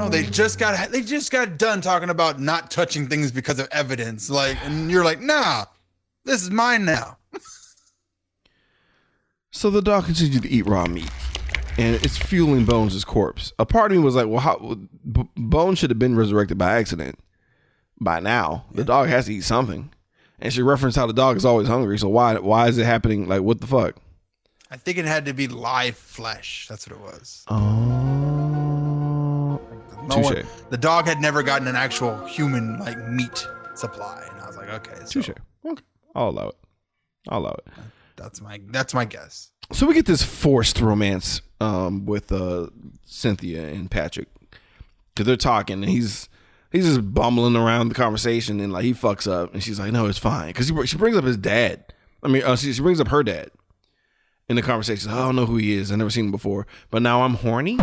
They mm. just got they just got done talking about not touching things because of evidence. Like, and you're like, nah, this is mine now. So the dog continued to eat raw meat, and it's fueling Bones' corpse. A part of me was like, well, how, B- Bones should have been resurrected by accident by now. The dog has to eat something. And she referenced how the dog is always hungry. So why why is it happening? Like, what the fuck? I think it had to be live flesh. That's what it was. Oh. No one- the dog had never gotten an actual human like meat supply, and I was like, okay, so Touche. Okay. I'll allow it. I'll allow it. that's my that's my guess. So we get this forced romance um, with uh, Cynthia and Patrick because they're talking and he's he's just bumbling around the conversation and like he fucks up and she's like, no, it's fine because she brings up his dad. I mean, uh, she, she brings up her dad in the conversation. I don't know who he is. I never seen him before, but now I'm horny.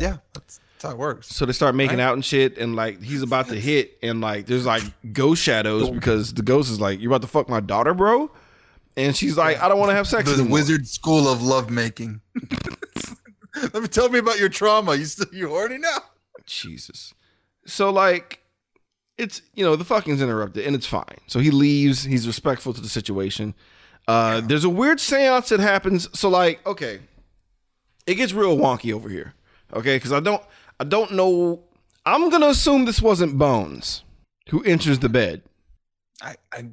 Yeah, that's, that's how it works. So they start making out and shit, and like he's about to hit, and like there's like ghost shadows because the ghost is like, "You're about to fuck my daughter, bro?" And she's like, "I don't want to have sex." The anymore." wizard school of lovemaking. Let me tell me about your trauma. You still you horny now? Jesus. So like it's you know, the fucking's interrupted and it's fine. So he leaves, he's respectful to the situation. Uh there's a weird seance that happens. So like, okay. It gets real wonky over here. Okay? Cuz I don't I don't know I'm going to assume this wasn't Bones who enters the bed. I, I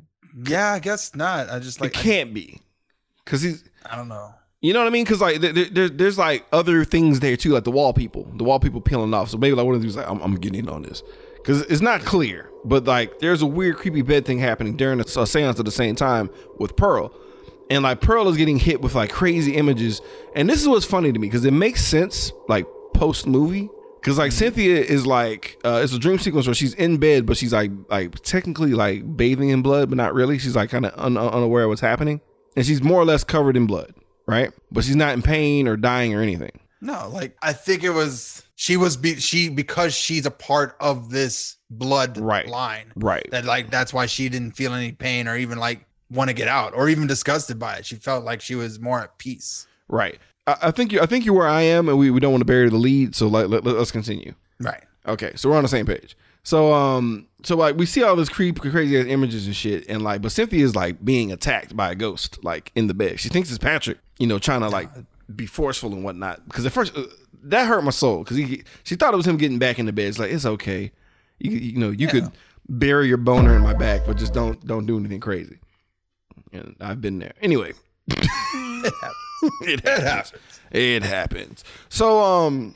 yeah, I guess not. I just like it can't be. Cuz he's I, I don't know. You know what I mean? Because like there, there, there's like other things there too, like the wall people, the wall people peeling off. So maybe like one of these, like I'm, I'm getting in on this because it's not clear. But like there's a weird, creepy bed thing happening during a, a seance at the same time with Pearl, and like Pearl is getting hit with like crazy images. And this is what's funny to me because it makes sense like post movie. Cause like Cynthia is like uh, it's a dream sequence where she's in bed, but she's like like technically like bathing in blood, but not really. She's like kind of un- unaware of what's happening, and she's more or less covered in blood right? But she's not in pain or dying or anything. No, like I think it was she was be she because she's a part of this blood Right. line. Right. That like that's why she didn't feel any pain or even like want to get out or even disgusted by it. She felt like she was more at peace. Right. I, I think you. I think you're where I am, and we, we don't want to bury the lead. So like, let, let, us continue. Right. Okay. So we're on the same page. So um, so like we see all this creep, crazy ass images and shit, and like, but Cynthia is like being attacked by a ghost, like in the bed. She thinks it's Patrick, you know, trying to like be forceful and whatnot. Because at first uh, that hurt my soul because he she thought it was him getting back in the bed. It's like it's okay. You, you know, you could bury your boner in my back, but just don't don't do anything crazy. And I've been there. Anyway, it happens. It happens. So um,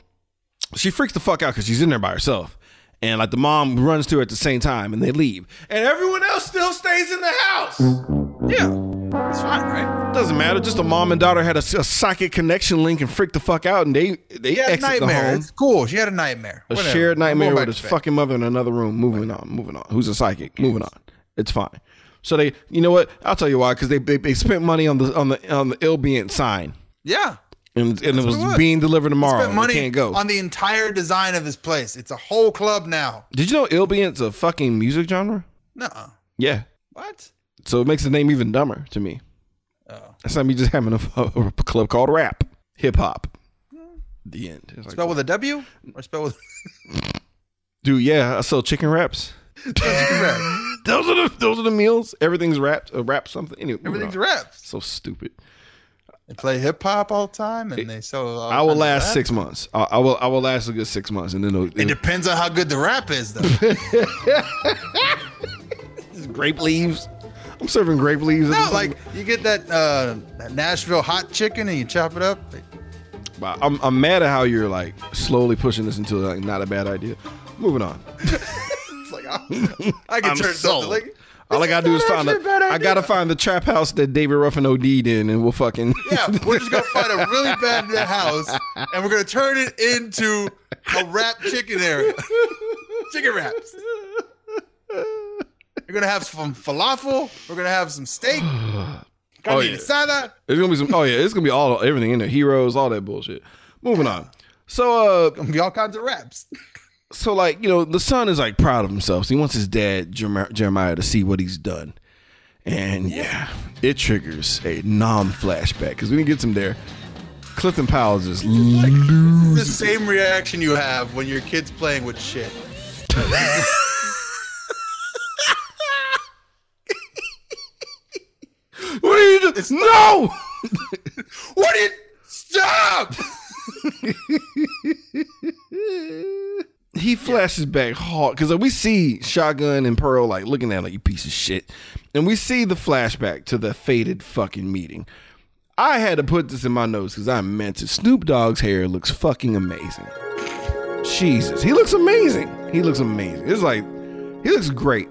she freaks the fuck out because she's in there by herself. And like the mom runs to her at the same time and they leave. And everyone else still stays in the house. Yeah, it's fine, right? Doesn't matter. Just a mom and daughter had a, a psychic connection link and freaked the fuck out and they they She had a exit the home. It's cool. She had a nightmare. A Whatever. shared nightmare with his fucking mother in another room. Moving on, moving on. Who's a psychic? Moving on. It's fine. So they, you know what? I'll tell you why. Because they, they they spent money on the on the on the Ilbient sign, Yeah. and, and it was it being delivered tomorrow. Spent money can't go. on the entire design of this place. It's a whole club now. Did you know Ilbient's a fucking music genre? No. Yeah. What? So it makes the name even dumber to me. Oh. That's like me just having a, a club called rap, hip hop. The end. It's like, Spell with a W or spell with dude, yeah, I sell chicken wraps. Those are the those are the meals. Everything's wrapped. Uh, wrap something. Anyway, everything's wrapped. so stupid. They play hip hop all the time and they sell. all I will last rap. six months. I, I will. I will last a good six months, and then it'll, It it'll, depends on how good the rap is, though. grape leaves. I'm serving grape leaves. no, like you get that, uh, that Nashville hot chicken and you chop it up. I'm, I'm mad at how you're like slowly pushing this into like not a bad idea. Moving on. It's I, can I'm turn sold. something like. All I gotta do is find a I gotta find the trap house that David Ruffin OD'd in, and we'll fucking. Yeah, we're just gonna find a really bad house, and we're gonna turn it into a wrap chicken area, chicken wraps. We're gonna have some falafel. We're gonna have some steak. Oh, yeah. It's gonna be some. Oh yeah, it's gonna be all everything in there. Heroes, all that bullshit. Moving on. So uh, Gonna be all kinds of wraps. so like you know the son is like proud of himself. So he wants his dad jeremiah to see what he's done. And yeah it triggers a non-flashback because when he get him there. Clifton powell is the same reaction you have when your kid's playing with shit. what are you doing no! What did stop? he flashes back hard because uh, we see shotgun and pearl like looking at him like you piece of shit. And we see the flashback to the faded fucking meeting. I had to put this in my notes because i meant to. snoop dogg's hair looks fucking amazing. Jesus. He looks amazing. He looks amazing. It's like he looks great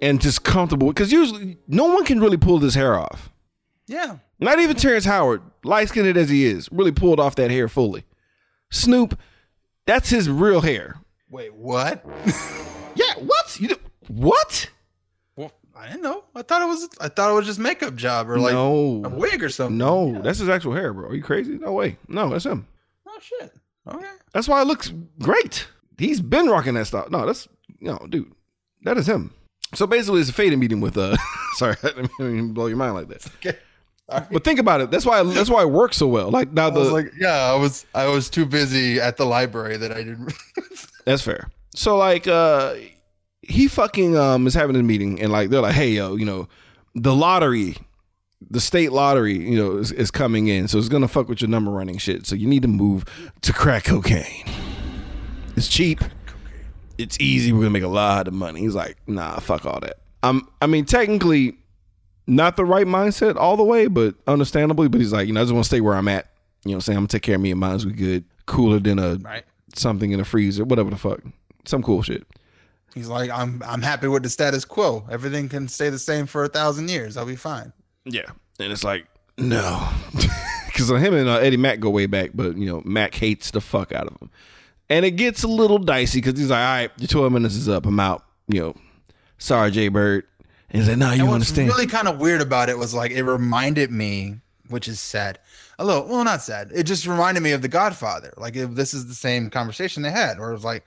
and just comfortable because usually no one can really pull this hair off. Yeah. not even Terrence Howard, light skinned as he is, really pulled off that hair fully. Snoop, that's his real hair. Wait, what? Yeah, what? You do- what? Well, I didn't know. I thought it was. I thought it was just makeup job or like no, a wig or something. no, that's his actual hair, bro. Are you crazy? No way. No, that's him. Oh shit. Okay. That's why it looks great. He's been rocking that stuff. No, that's no, dude, that is him. So basically, it's a faded meeting with uh. sorry, I didn't mean blow your mind like that. Okay. But think about it. That's why. That's why it works so well. Like now I was the like, yeah, I was. I was too busy at the library that I didn't. That's fair. So like uh he fucking um is having a meeting and like they're like, hey yo, you know, the lottery, the state lottery, you know, is, is coming in. So it's gonna fuck with your number running shit. So you need to move to crack cocaine. It's cheap. It's easy. We're gonna make a lot of money. He's like, nah, fuck all that. Um, I mean, technically, not the right mindset all the way, but understandably. But he's like, you know, I just want to stay where I'm at. You know, what I'm saying I'm gonna take care of me and mine's we good. Cooler than a right. something in a freezer, whatever the fuck, some cool shit. He's like, I'm. I'm happy with the status quo. Everything can stay the same for a thousand years. I'll be fine. Yeah, and it's like no, because him and uh, Eddie Mack go way back, but you know Mack hates the fuck out of him, and it gets a little dicey because he's like, all right, your twelve minutes is up, I'm out. You know, sorry, Jay Bird. And he's like, no, you And what's understand? really kind of weird about it was like it reminded me, which is sad. A little, well, not sad. It just reminded me of The Godfather. Like if this is the same conversation they had, where it was like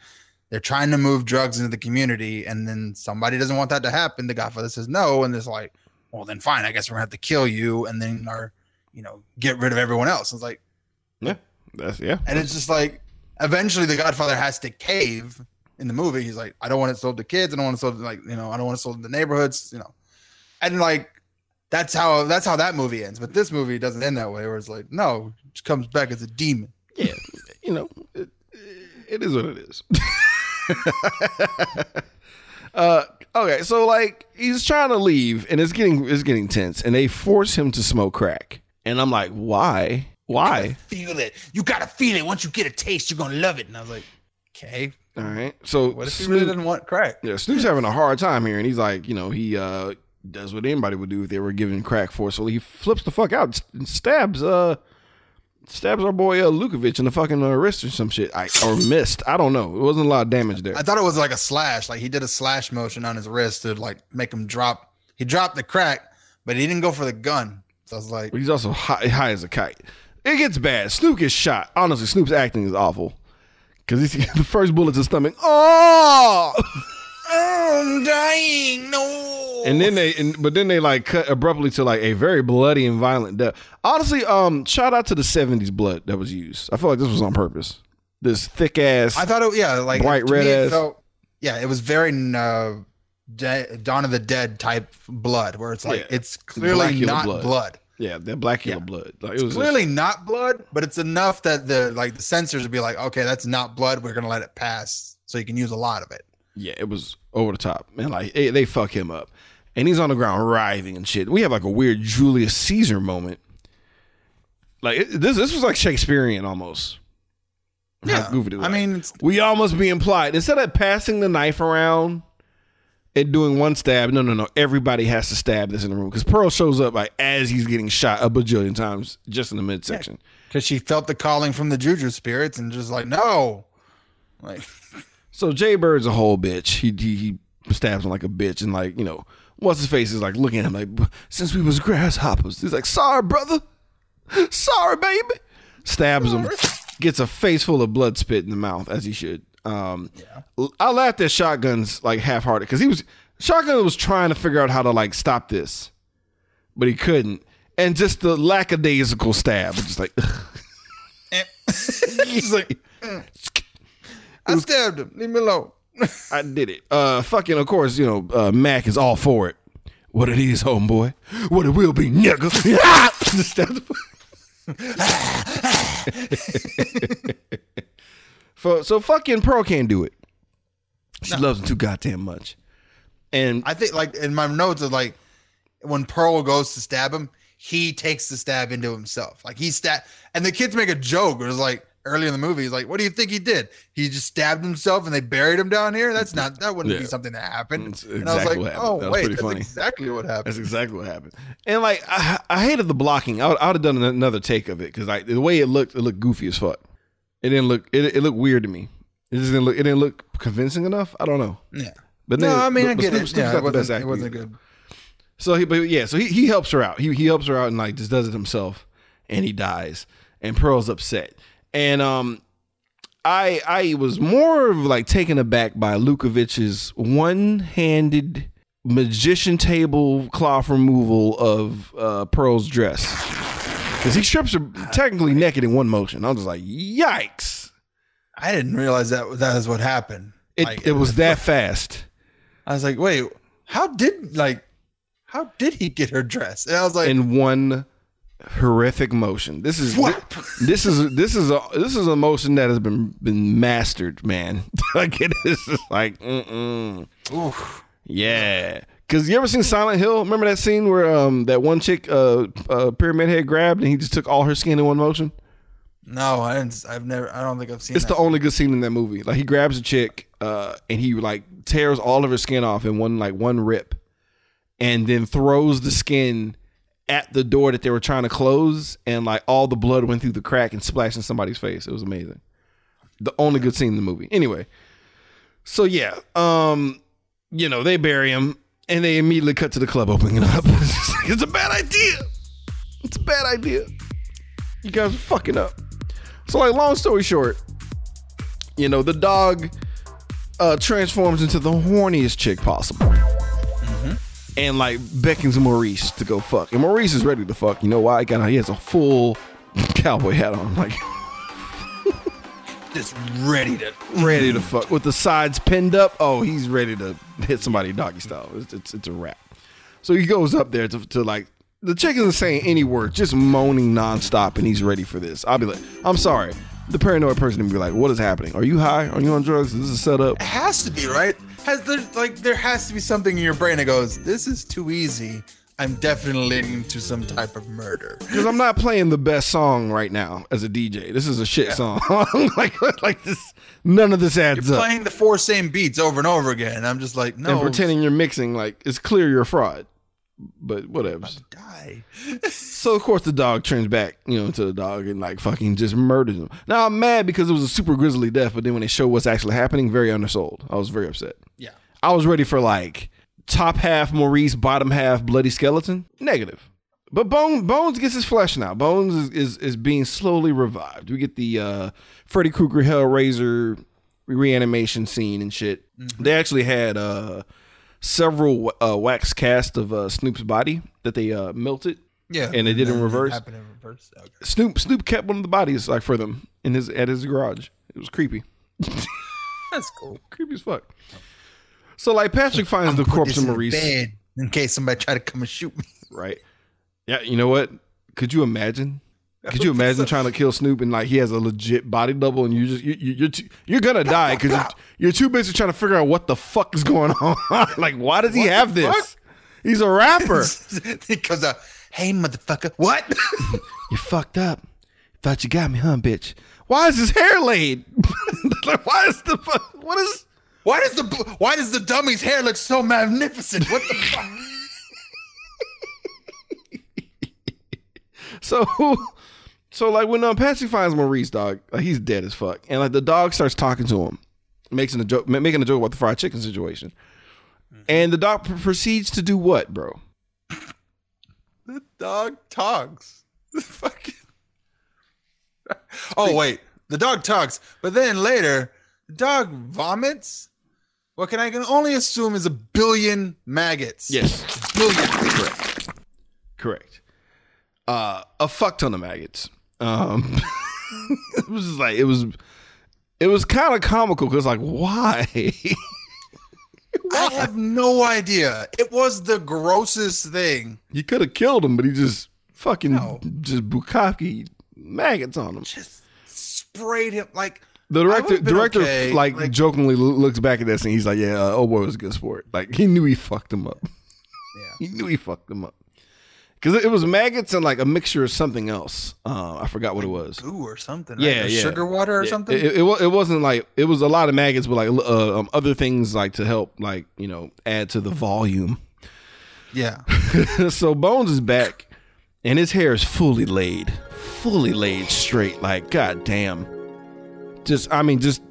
they're trying to move drugs into the community, and then somebody doesn't want that to happen. The Godfather says no, and it's like, well, then fine. I guess we're gonna have to kill you, and then our, you know, get rid of everyone else. It's like, yeah, that's yeah. and it's just like eventually the Godfather has to cave in the movie. He's like, I don't want it sold to kids. I don't want it sold to like, you know, I don't want it sold in the neighborhoods, you know. And like that's how that's how that movie ends. But this movie doesn't end that way, where it's like, no, it comes back as a demon. Yeah, you know, it, it is what it is. uh, okay, so like he's trying to leave, and it's getting it's getting tense, and they force him to smoke crack, and I'm like, why? Why? Feel it. You gotta feel it. Once you get a taste, you're gonna love it. And I was like, okay. All right. So What if he Snoop- really didn't want crack? Yeah, Snoop's having a hard time here, and he's like, you know, he uh does what anybody would do if they were given crack forcefully. He flips the fuck out and stabs uh stabs our boy uh, Lupovich in the fucking uh, wrist or some shit. I or missed. I don't know. It wasn't a lot of damage there. I thought it was like a slash. Like he did a slash motion on his wrist to like make him drop. He dropped the crack, but he didn't go for the gun. So I was like, But he's also high, high as a kite. It gets bad. Snoop gets shot. Honestly, Snoop's acting is awful. Cause he's the first bullet's his stomach. Oh, I'm dying. No. and then they, and, but then they like cut abruptly to like a very bloody and violent death. Honestly, um, shout out to the '70s blood that was used. I feel like this was on purpose. This thick ass. I thought it, yeah, like Bright red ass. felt- yeah, it was very uh, De- Dawn of the Dead type blood, where it's like Yeah. it's clearly Blackula not blood. blood. Yeah, that black Yeah. blood. Like, it was Clearly not blood, but it's enough that the like the censors would be like, okay, that's not blood. We're gonna let it pass, so you can use a lot of it. Yeah, it was over the top, man. Like they, they fuck him up, and he's on the ground writhing and shit. We have like a weird Julius Caesar moment. Like it, this, this was like Shakespearean almost. How goofy it was. I mean, it's, we almost be implied instead of passing the knife around and doing one stab. No, no, no. Everybody has to stab this in the room because Pearl shows up like as he's getting shot a bajillion times just in the midsection. because she felt the calling from the juju spirits and just like no, like So Jay Bird's a whole bitch. He, he he stabs him like a bitch, and like you know, what's his face is like looking at him like, since we was grasshoppers. He's like, sorry, brother, sorry, baby. Stabs him, gets a face full of blood spit in the mouth as he should. Um, I laughed at shotguns like half hearted because he was shotgun was trying to figure out how to like stop this, but he couldn't. And just the lackadaisical stab, just like. he's like, "Mm, I stabbed him. Leave me alone. I did it. Uh, fucking, of course, you know, uh, Mack is all for it. What it is, homeboy. What it will be, nigga. The- so, fucking Pearl can't do it. She loves him too goddamn much. And I think like in my notes of like when Pearl goes to stab him, he takes the stab into himself. Like he stab, and the kids make a joke. It was like early in the movie, he's like, "What do you think he did? He just stabbed himself and they buried him down here? That's not that wouldn't Yeah. be something that happened." And I was exactly like. "Oh That wait, that's funny. exactly what happened." That's exactly what happened. And like, I, I hated the blocking. I would, I would have done another take of it because like the way it looked, it looked goofy as fuck. It didn't look. It, it looked weird to me. It just didn't look. It didn't look convincing enough. I don't know. yeah. But No, then, I mean but- I but get Snoop- it. Snoop's Yeah, it wasn't, it wasn't good. So he, but yeah, so he, he helps her out. He he helps her out and like just does it himself, and he dies. And Pearl's upset. And um, I I was more of like taken aback by Lupovich's one handed magician table cloth removal of uh, Pearl's dress because he strips her technically naked in one motion. I was just like, yikes! I didn't realize that that is what happened. It Like, it was that fast. I was like, "Wait, how did like how did he get her dress?" And I was like, in one horrific motion. This is Whap. this is this is a this is a motion that has been been mastered, man. like it is just like mm Oof. yeah. Cause you ever seen Silent Hill? Remember that scene where um that one chick uh, uh Pyramid Head grabbed and he just took all her skin in one motion? No, I didn't. I've never. I don't think I've seen. It's that. the only good scene in that movie. Like he grabs a chick, uh, and he like tears all of her skin off in one like one rip, and then throws the skin at the door that they were trying to close, and like all the blood went through the crack and splashed in somebody's face. It was amazing. The only good scene in the movie. Anyway, so yeah, um, you know they bury him, and they immediately cut to the club opening it up. it's, just like, it's a bad idea. It's a bad idea. You guys are fucking up. So, like, long story short, you know, the dog uh, transforms into the horniest chick possible. And like beckons Maurice to go fuck. And Maurice is ready to fuck. You know why? He, got, he has a full cowboy hat on, like just ready to. ready to fuck with the sides pinned up. Oh, he's ready to hit somebody doggy style. It's, it's, it's a wrap. So he goes up there to, to like the chick isn't saying any word, just moaning nonstop, and he's ready for this. I'll be like, I'm sorry, the paranoid person to be like, "What is happening? Are you high? Are you on drugs? Is this a setup?" It has to be right. Has there like there has to be something in your brain that goes, "This is too easy. I'm definitely into some type of murder." Because I'm not playing the best song right now as a DJ. This is a shit song. like, like this. None of this adds You're up. playing the four same beats over and over again. And I'm just like, no, and pretending you're mixing, like it's clear you're a fraud. But whatever. die. So of course the dog turns back, you know, to the dog and like fucking just murders him. Now I'm mad because it was a super grisly death, but then when they show what's actually happening, very undersold. I was very upset. Yeah. I was ready for like top half Maurice, bottom half bloody skeleton. Negative. But Bone, Bones gets his flesh now. Bones is, is, is being slowly revived. We get the uh, Freddy Krueger Hellraiser reanimation scene and shit. They actually had uh, several uh, wax cast of uh, Snoop's body that they uh, melted. Yeah. And they did in reverse. happened in reverse. Okay. Snoop Snoop kept one of the bodies like for them in his at his garage. It was creepy. That's cool. creepy as fuck. So like Patrick finds the corpse of in Maurice. bed in case somebody try to come and shoot me. Right. Yeah, you know what? Could you imagine? Could you imagine trying to kill Snoop and like he has a legit body double and you just you, you, you're too, you're gonna die because you're, you're too busy trying to figure out what the fuck is going on. like, why does he What have this? fuck? He's a rapper. because uh, hey motherfucker, what? you fucked up. Thought you got me, huh, bitch? Why is his hair laid? like, why is the fuck? What is? Why does the why does the dummy's hair look so magnificent? What the fuck? So, so like when um, Patsy finds Maurice, dog, like he's dead as fuck, and like the dog starts talking to him, making a joke, making a joke about the fried chicken situation, and the dog pr- proceeds to do what, bro? The dog talks. Fucking. Oh wait, the dog talks, but then later, the dog vomits. What can I can only assume is a billion maggots. Yes, billion. correct, correct. Uh, a fuck ton of maggots. Um, it was just like it was, it was kind of comical because like why? I have no idea. It was the grossest thing. he could have killed him, but he just fucking No. just bukkake maggots on him. Just sprayed him like The director, director, okay, like, like- jokingly looks back at this and he's like, "Yeah, uh, oh boy was a good sport. Like he knew he fucked him up. Yeah. he knew he fucked him up because it, was maggots and like a mixture of something else. Uh, I forgot what it was. goo or something. Yeah? Or yeah. sugar water or Yeah, something. It, it, it wasn't like it was a lot of maggots, but like uh, um, other things like to help, like you know, add to the volume. yeah. so Bones is back, and his hair is fully laid, fully laid straight. Like god damn, just I mean, just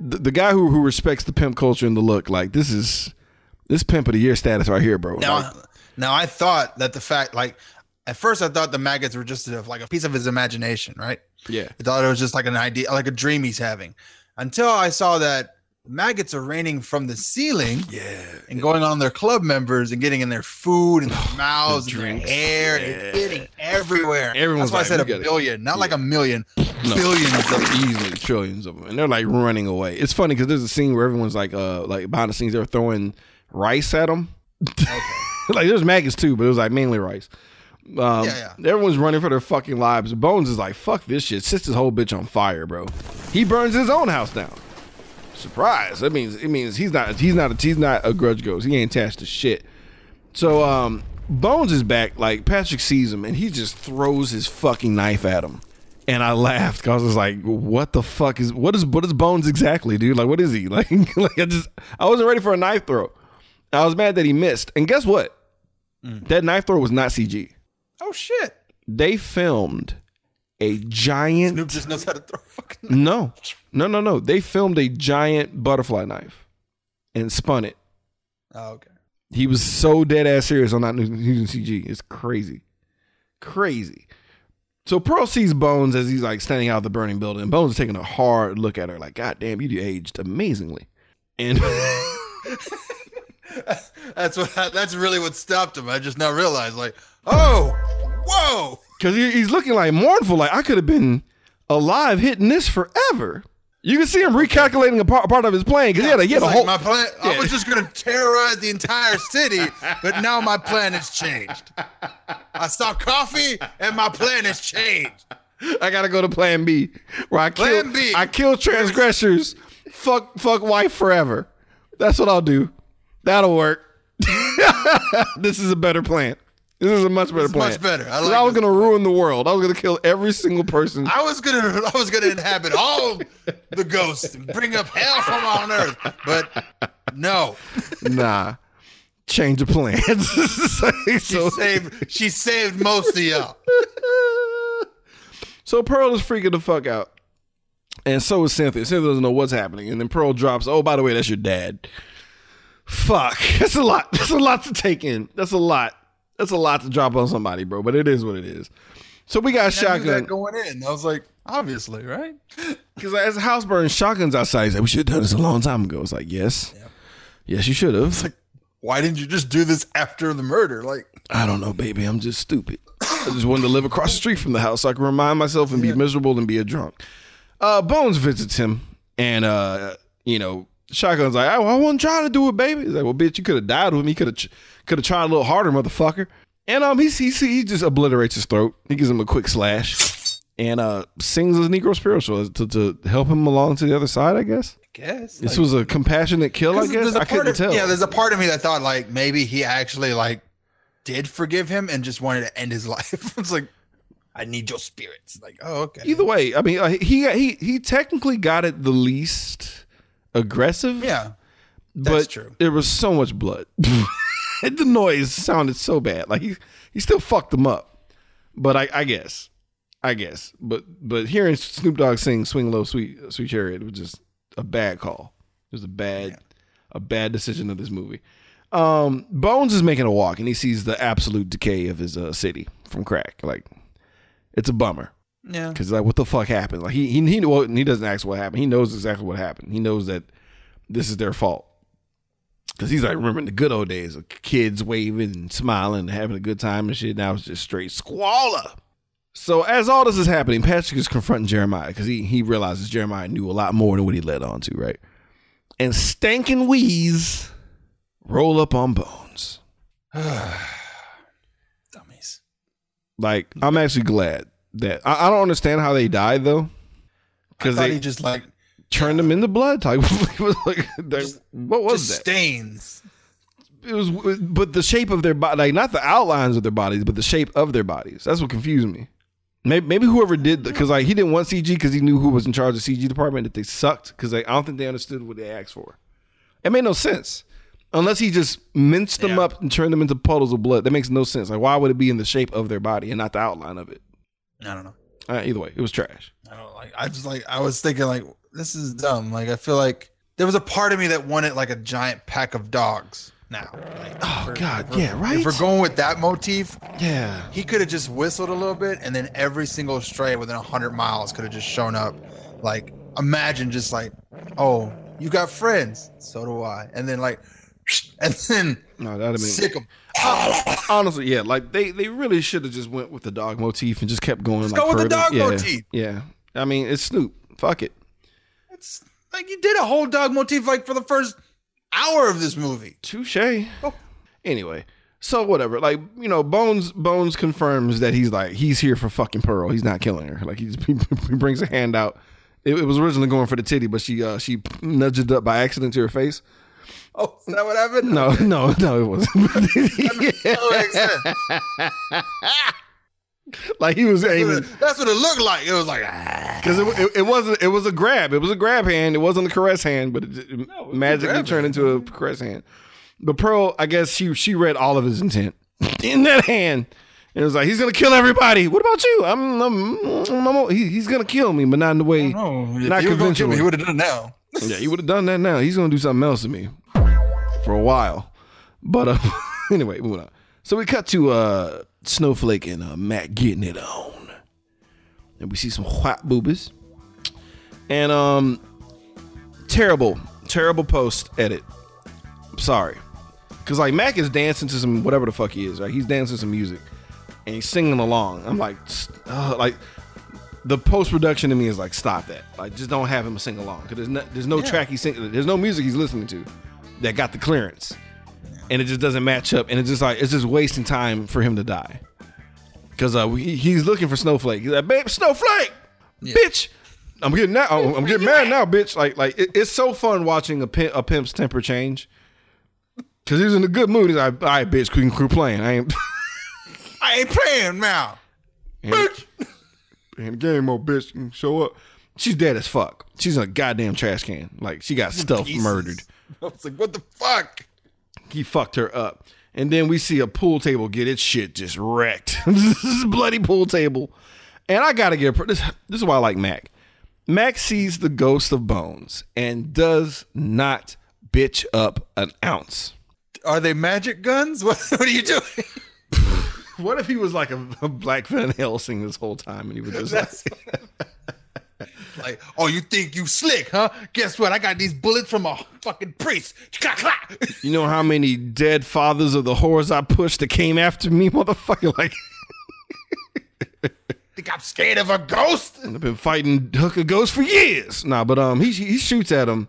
the, the guy who who respects the pimp culture and the look. Like this is this pimp of the year status right here, bro. Now, Like, now I thought that the fact, like, at first I thought the maggots were just a, like a piece of his imagination, right? yeah, I thought it was just like an idea, like a dream he's having, until I saw that maggots are raining from the ceiling, yeah. and going on their club members and getting in their food and their mouths and their hair and getting everywhere. Everyone's That's why I said a "We gotta- billion, not like a million, No. billions of easily trillions of them, and they're like running away. It's funny because there's a scene where everyone's like, uh, like behind the scenes, they're throwing rice at them. okay. like there's maggots too, but it was like mainly rice. Um, Yeah, Everyone's running for their fucking lives. Bones is like, fuck this shit. Sets this whole bitch on fire, bro. He burns his own house down. Surprise! That means it means he's not he's not a, he's not a grudge ghost. He ain't attached to shit. So um, Bones is back. Like Patrick sees him and he just throws his fucking knife at him. And I laughed because I was like, "What the fuck is what is what is Bones exactly, dude? Like, what is he like? like I just I wasn't ready for a knife throw. I was mad that he missed. And guess what? That knife throw was not CG. oh shit. They filmed a giant Snoop just knows how to throw fucking. no, no, no, no. They filmed a giant butterfly knife and spun it. Oh, okay. He was so dead ass serious on that using CG. It's crazy, crazy. So Pearl sees Bones as he's like standing out of the burning building. And Bones is taking a hard look at her, like, "God damn, you aged amazingly." And That's what. That's really what stopped him. I just now realized, like, oh, whoa. because he's looking like mournful, like I could have been alive hitting this forever. You can see him recalculating a part, part of his plan because he had a, he had a like whole. my plan. I was just gonna terrorize the entire city, but now my plan has changed. I saw coffee, and my plan has changed. I gotta go to Plan B, where I kill Plan B. I kill transgressors. fuck, fuck wife forever. That's what I'll do. That'll work. this is a better plan. This is a much better plan. much better. I like I was gonna ruin the world. I was gonna kill every single person. I was gonna I was gonna inhabit all the ghosts and bring up hell from on earth. But no. nah, change of plans. She so, saved she saved most of y'all. so Pearl is freaking the fuck out, and so is Cynthia. Cynthia doesn't know what's happening, and then Pearl drops. Oh, by the way, that's your dad. Fuck, that's a lot. That's a lot to take in. That's a lot. That's a lot to drop on somebody, bro. But it is what it is. So we got I shotgun. going in. I was like, obviously, right? Because as the house burns, shotguns outside. He said, "We should have done this a long time ago." It's like, yes, yes, you should have. Like, why didn't you just do this after the murder? Like I don't know, baby. I'm just stupid. I just wanted to live across the street from the house so I can remind myself and be miserable and be a drunk. Uh, Bones visits him, and uh, you know, Shotgun's like, I, I wasn't trying to do it, baby. He's like, well, bitch, you could have died with me. Could have could have tried a little harder, motherfucker. And um, he, he he just obliterates his throat. He gives him a quick slash, and uh, sings his Negro spiritual to to help him along to the other side. I guess I guess. this Like- was a compassionate kill. I guess there's a I part couldn't of- tell. Yeah, there's a part of me that thought like maybe he actually like did forgive him and just wanted to end his life. it's like, I need your spirits. Like, oh, okay. Either way, I mean, uh, he he he technically got it the least aggressive. yeah. but that's true. There was so much blood. the noise sounded so bad. Like he he still fucked them up. But I, I guess, I guess. But but hearing Snoop Dogg sing "Swing Low, Sweet Sweet Chariot" was just a bad call. It was a bad a bad decision of this movie. Um, Bones is making a walk and he sees the absolute decay of his uh, city from crack. Like it's a bummer. Yeah. Because like, what the fuck happened? Like he he he, well, he doesn't ask what happened. He knows exactly what happened. He knows that this is their fault. Because he's like remembering the good old days of kids waving and smiling and having a good time and shit. Now it's just straight squalor. So as all this is happening, Patrick is confronting Jeremiah because he he realizes Jeremiah knew a lot more than what he led on to, right? And Stank and Wheeze roll up on Bones. Dummies. Like I'm actually glad that I, I don't understand how they died though. Because they he just like turned them into blood. Like, it was like that- what was just that? stains. It was, but the shape of their body, like not the outlines of their bodies, but the shape of their bodies. That's what confused me. Maybe, maybe whoever did, because like he didn't want CG because he knew who was in charge of CG department that they sucked because I don't think they understood what they asked for. It made no sense unless he just minced them Yeah. up and turned them into puddles of blood. That makes no sense. Like why would it be in the shape of their body and not the outline of it? I don't know. Uh, either way, it was trash. I don't like. I just like. I was thinking like this is dumb. Like I feel like there was a part of me that wanted like a giant pack of dogs. Now, like, Oh we're- God, we're- yeah, right. If we're going with that motif, yeah, he could have just whistled a little bit, and then every single stray within hundred miles could have just shown up. Like imagine just like, oh, you got friends, so do I, and then like, and then no, that'd have been sick them. honestly, yeah, like they they really should have just went with the dog motif and just kept going. like, go with the dog yeah, motif. Yeah, I mean it's Snoop. Fuck it. It's like you did a whole dog motif like for the first hour of this movie. Touche. Oh. Anyway, so whatever. Like you know, Bones Bones confirms that he's like he's here for fucking Pearl. He's not killing her. Like he's, he brings a hand out. It, it was originally going for the titty, but she uh she nudged it up by accident to her face. Oh, is that what happened? No, no, no, it wasn't. That makes sense. like he was aiming. That's what it looked like. It was like, ah. Because it, it, it wasn't it was a grab. It was a grab hand. It wasn't a caress hand, but it, it a magically turned into a caress hand. But Pearl, I guess she she read all of his intent in that hand. And it was like he's gonna kill everybody. What about you? I'm, I'm, I'm- he- he's gonna kill me, but not in the way. Not conventional. He would have done it now. Yeah, he would have done that now. He's gonna do something else to me for a while. But uh, anyway, moving on. So we cut to uh, Snowflake and uh, Matt getting it on, and we see some white boobies, and um, terrible, terrible post edit. Sorry, because like Mack is dancing to some whatever the fuck he is. Right, he's dancing some music, and he's singing along. I'm like, uh, like the post production to me is like, stop that. Like, just don't have him sing along because there's no, there's no track he's singing. There's no music he's listening to that got the clearance, and it just doesn't match up. And it's just like it's just wasting time for him to die. because uh, he, he's looking for Snowflake. He's like, babe, Snowflake, bitch. I'm getting now. oh, I'm getting mad now, bitch. Like, like it, it's so fun watching a pimp, a pimp's temper change. Cause he's in a good mood. He's like, all right, bitch, quit, quit playing. I ain't I ain't playing now. Bitch. in the game mode, bitch. Can Show up. She's dead as fuck. She's in a goddamn trash can. Like she got stuff murdered. I was like, what the fuck? He fucked her up. And then we see a pool table get its shit just wrecked. this is a bloody pool table. And I gotta give this. This is why I like Mack. Mack sees the ghost of Bones and does not bitch up an ounce. Are they magic guns? What, what are you doing? What if he was like a, a black Van Helsing this whole time and he was just like, like, oh, you think you slick, huh? Guess what? I got these bullets from a fucking priest. You know how many dead fathers of the whores I pushed that came after me, motherfucker? Like think I'm scared of a ghost? I've been fighting hooker ghosts for years. Nah, but um, he he shoots at him,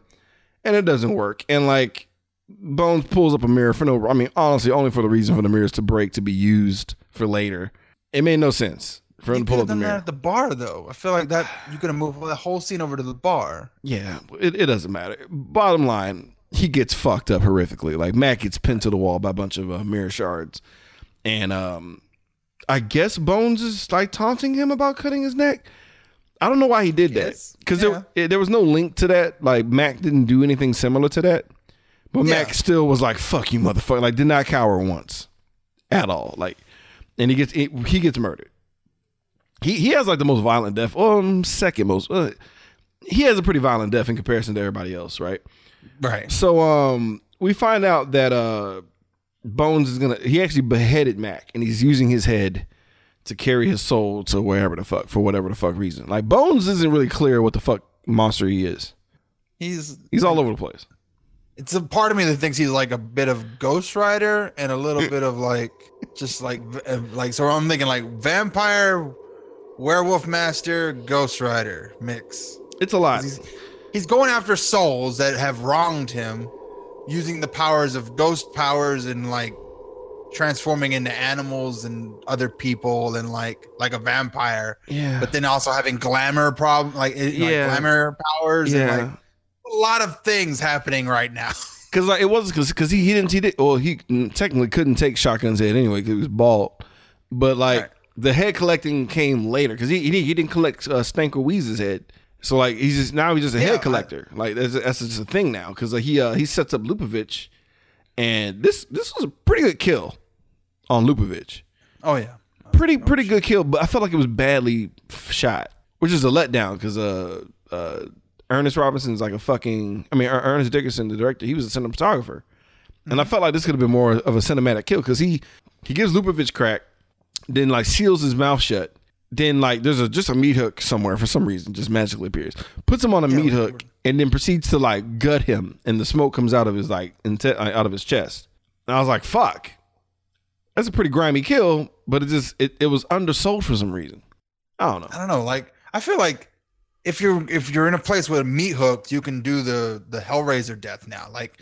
and it doesn't work. And like Bones pulls up a mirror for no. I mean, honestly, only for the reason for the mirrors to break to be used for later. It made no sense for him to pull up the have done that mirror. at the bar, though. I feel like that you could have moved the whole scene over to the bar. Yeah, it, it doesn't matter. Bottom line, he gets fucked up horrifically. Like Mack gets pinned to the wall by a bunch of uh, mirror shards, and um, I guess Bones is like taunting him about cutting his neck. I don't know why he did that because yeah. there there was no link to that. Like Mack didn't do anything similar to that, but Yeah. Mack still was like "fuck you, motherfucker!" Like did not cower once at all. Like, and he gets he gets murdered. He he has like the most violent death, um, second most. Uh, he has a pretty violent death in comparison to everybody else, right? Right. So um we find out that uh Bones is gonna he actually beheaded Mack and he's using his head to carry his soul to wherever the fuck for whatever the fuck reason. Like Bones isn't really clear what the fuck monster he is. He's He's all over the place. it's a part of me that thinks he's like a bit of Ghost Rider and a little bit of like just like uh, like so I'm thinking like vampire, werewolf master, Ghost Rider mix. It's a lot. He's he's going after souls that have wronged him, using the powers of ghost powers and like transforming into animals and other people and like like a vampire. Yeah. But then also having glamour problem like, eh, like glamour powers and Yeah. like a lot of things happening right now. Cause like it wasn't cause, cause he, he didn't he did well he technically couldn't take shotgun's head anyway because he was bald, but like Right. The head collecting came later because he, he he didn't collect uh, Stanko Weeze's head, so like he's just now he's just a Yeah, head collector. Like that's that's just a thing now because like, he uh, he sets up Lupovich, and this this was a pretty good kill on Lupovich, Oh yeah. pretty pretty good kill, but I felt like it was badly shot, which is a letdown because uh uh Ernest Robinson's like a fucking I mean Er- Ernest Dickerson, the director, he was a cinematographer, and I felt like this could have been more of a cinematic kill because he he gives Lupovich crack, then like seals his mouth shut. Then like there's a just a meat hook somewhere for some reason just magically appears. Puts him on a meat hook and then proceeds to like gut him and the smoke comes out of his like out of his chest. And I was like, fuck. That's a pretty grimy kill, but it just it, it was undersold for some reason. I don't know. I don't know. Like I feel like if you're if you're in a place with a meat hook, you can do the the Hellraiser death now. Like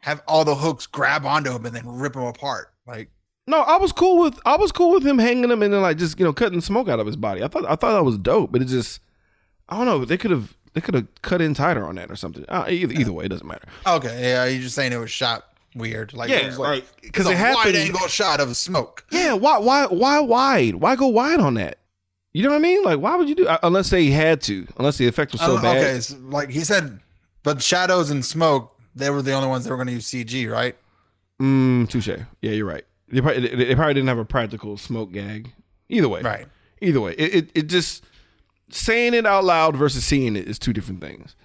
have all the hooks grab onto him and then rip him apart. Like No, I was cool with I was cool with him hanging him and then like just you know cutting smoke out of his body. I thought I thought that was dope, but it just I don't know. They could have they could have cut in tighter on that or something. Uh, either either way, it doesn't matter. okay, yeah, you're just saying it was shot weird. Like like because it's it a happened. wide angle shot of smoke. Yeah, why why why wide? Why go wide on that? You know what I mean? Like why would you do uh, unless they had to? Unless the effect was so Uh, bad. Okay, so like he said, but shadows and smoke, they were the only ones that were going to use CG, right? Mm, touche. Yeah, you're right. They probably, they probably didn't have a practical smoke gag. Either way, Right. Either way, it, it it just saying it out loud versus seeing it is two different things.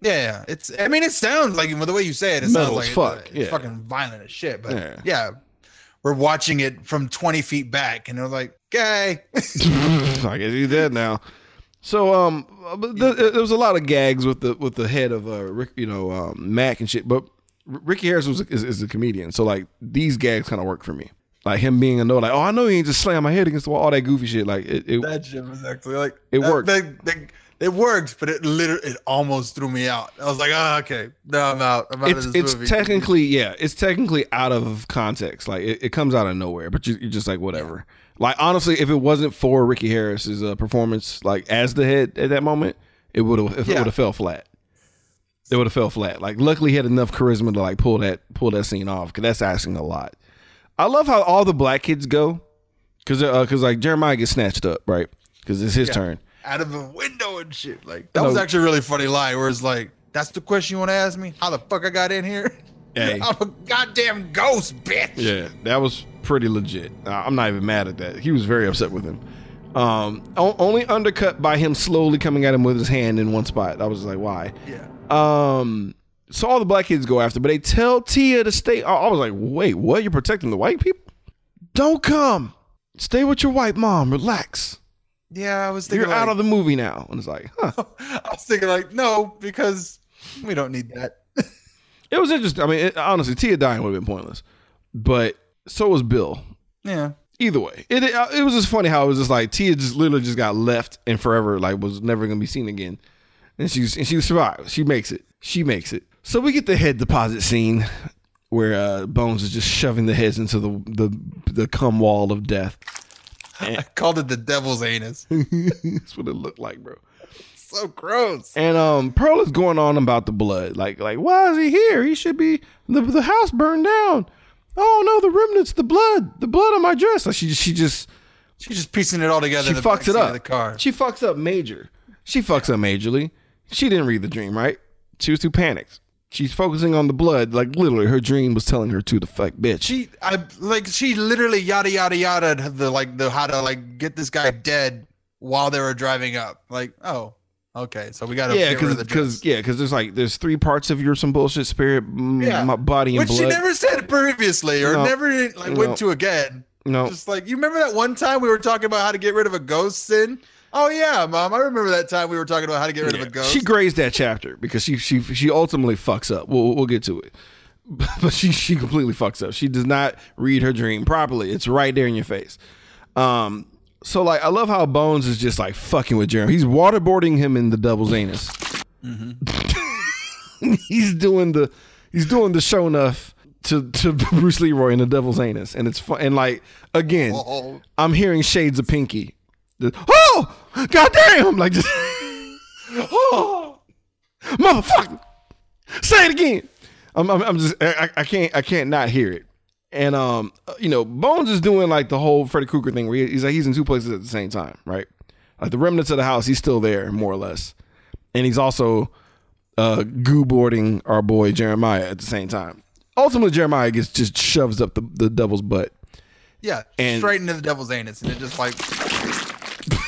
Yeah, yeah. It's. I mean, it sounds like the way you say it, it Metal sounds like fuck, it's, it's yeah. fucking violent as shit. But Yeah. yeah. we're watching it from twenty feet back, and they're like, "Okay." I guess he's dead now. So um, there was a lot of gags with the with the head of uh Rick, you know, um, Mack and shit. But Ricky Harris was is, is a comedian, so like these gags kind of work for me. Like him being a no, like oh I know he ain't just slam my head against the wall, all that goofy shit. Like it, it that shit was actually like It that- worked. It worked, but it literally it almost threw me out. I was like, oh, okay, no, I'm out. I'm out It's of this it's technically yeah, it's technically out of context. Like it, it comes out of nowhere, but you, you're just like whatever. Like honestly, if it wasn't for Ricky Harris's uh, performance, like as the head at that moment, it would have it Yeah. would have fell flat. It would have fell flat. Like luckily, he had enough charisma to like pull that pull that scene off because that's asking a lot. I love how all the black kids go because because like Jeremiah gets snatched up right because it's his turn. out of the window and shit. Like that was actually a really funny line where it's like, that's the question you want to ask me? How the fuck I got in here? Hey. I'm a goddamn ghost, bitch. Yeah, that was pretty legit. Uh, I'm not even mad at that. He was very upset with him. Um, only undercut by him slowly coming at him with his hand in one spot. I was like, why? Yeah. Um, so all the black kids go after, but they tell Tia to stay. I was like, wait, what? You're protecting the white people? Don't come. Stay with your white mom. Relax. Yeah, I was thinking You're out of the movie now. And it's like, huh. I was thinking like, no, because we don't need that. It was interesting. I mean, it, honestly, Tia dying would have been pointless, but so was Bill. yeah. either way, it it, it was just funny how it was just like Tia just literally just got left and forever like was never gonna be seen again, and she's and she survives. She makes it. She makes it. So we get the head deposit scene where uh, Bones is just shoving the heads into the the the cum wall of death. I called it the devil's anus. That's what it looked like, bro. so gross. And um, Pearl is going on about the blood, like like why is he here? He should be the the house burned down. Oh no, the remnants, the blood, the blood on my dress. Like she she just She's just piecing it all together. she fucks it up. The car. She fucks up major. She fucks up majorly. She didn't read the dream, right? She was too panicked. She's focusing on the blood, like literally her dream was telling her to the fuck bitch. She, I like, she literally yada yada yada the like the how to like get this guy dead while they were driving up. Like, oh, okay, so we got to yeah, because yeah, because there's like there's three parts of your some bullshit spirit, mm, Yeah. my body and which she blood. never said previously or No. never like No. went to again. no, Just like you remember that one time we were talking about how to get rid of a ghost sin. Oh yeah, mom, I remember that time we were talking about how to get rid of a ghost. she grazed that chapter because she she she ultimately fucks up. We'll we'll get to it, but she she completely fucks up. She does not read her dream properly. It's right there in your face. Um, so like I love how Bones is just like fucking with Jeremy. He's waterboarding him in the devil's anus. he's doing the he's doing the show enough to to Bruce Leroy in the devil's anus, and it's fun. And like again, Oh. I'm hearing shades of Pinky. The- oh, goddamn! Like just oh, motherfucker, say it again. I'm, I'm, I'm just I, I can't I can't not hear it. And um, you know, Bones is doing like the whole Freddy Krueger thing where he's like he's in two places at the same time, right? Like the remnants of the house, he's still there more or less, and he's also uh goo boarding our boy Jeremiah at the same time. Ultimately, Jeremiah gets just shoves up the, the devil's butt. yeah, and- straight into the devil's anus, and it just like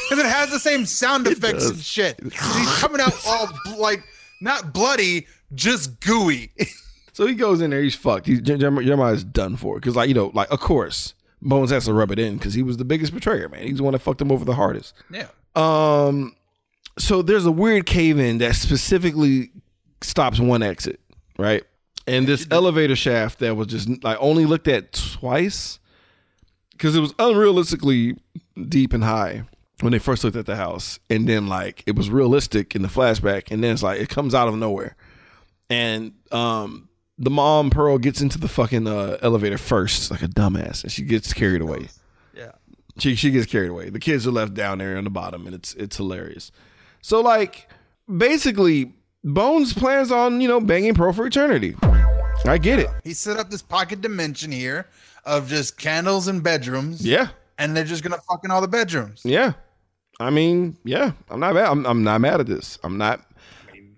because it has the same sound effects and shit. He's coming out all like not bloody, just gooey. So he goes in there, he's fucked. He's, Jer- Jer- Jeremiah's done for. Because, like, you know, like, of course, Bones has to rub it in because he was the biggest betrayer, man. He's the one that fucked him over the hardest. yeah. Um, so there's a weird cave in that specifically stops one exit, right? And this elevator shaft that was just like only looked at twice because it was unrealistically deep and high when they first looked at the house, and then like it was realistic in the flashback, and then it's like it comes out of nowhere, and um. The mom Pearl gets into the fucking uh, elevator first, like a dumbass, and she gets carried away. Yeah. She she gets carried away. The kids are left down there on the bottom, and it's it's hilarious. So like basically, Bones plans on you know banging Pearl for eternity. I get it. He set up this pocket dimension here of just candles and bedrooms. Yeah, And they're just gonna fuck in all the bedrooms. yeah. I mean, yeah. I'm not mad. I'm, I'm not mad at this. I'm not.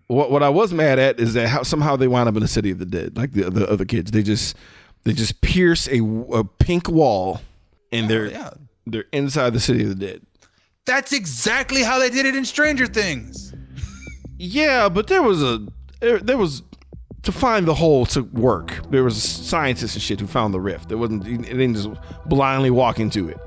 What what I was mad at is that how somehow they wind up in the city of the dead, like the the other kids. They just they just pierce a, a pink wall, and they're oh, yeah. they're inside the city of the dead. That's exactly how they did it in Stranger Things. Yeah, but there was a there, there was to find the hole to work. There was scientists and shit who found the rift. It wasn't it didn't just blindly walk into it.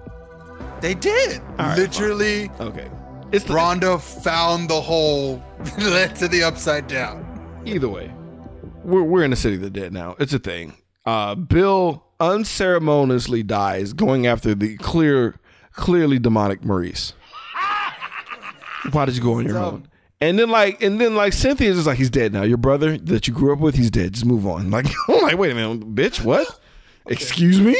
They did. right, Literally, Okay, it's the, Rhonda found the hole that led to the upside down. either way. We're we're in the city of the dead now. It's a thing. Uh, Bill unceremoniously dies going after the clear, clearly demonic Maurice. Why did you go on your own? And then like and then like Cynthia's just like he's dead now. Your brother that you grew up with, he's dead. Just move on. Like I'm like, wait a minute, bitch, what? Excuse me?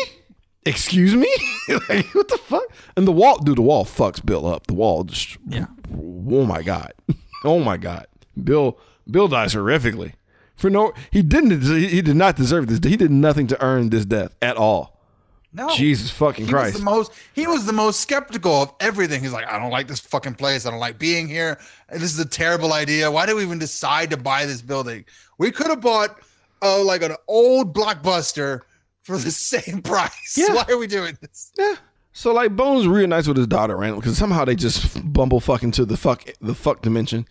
Excuse me? like, what the fuck? And the wall, dude, the wall fucks Bill up. The wall just Yeah. Oh my god. Oh my god. Bill Bill dies horrifically. For no he didn't he did not deserve this. He did nothing to earn this death at all. No. Jesus fucking He Christ. was the most he was the most skeptical of everything. He's like, I don't like this fucking place. I don't like being here. This is a terrible idea. Why did we even decide to buy this building? We could have bought uh, like an old blockbuster for the same price. Yeah. Why are we doing this? Yeah. So like Bones reunites with his daughter randomly because somehow they just bumble fuck into the fuck the fuck dimension.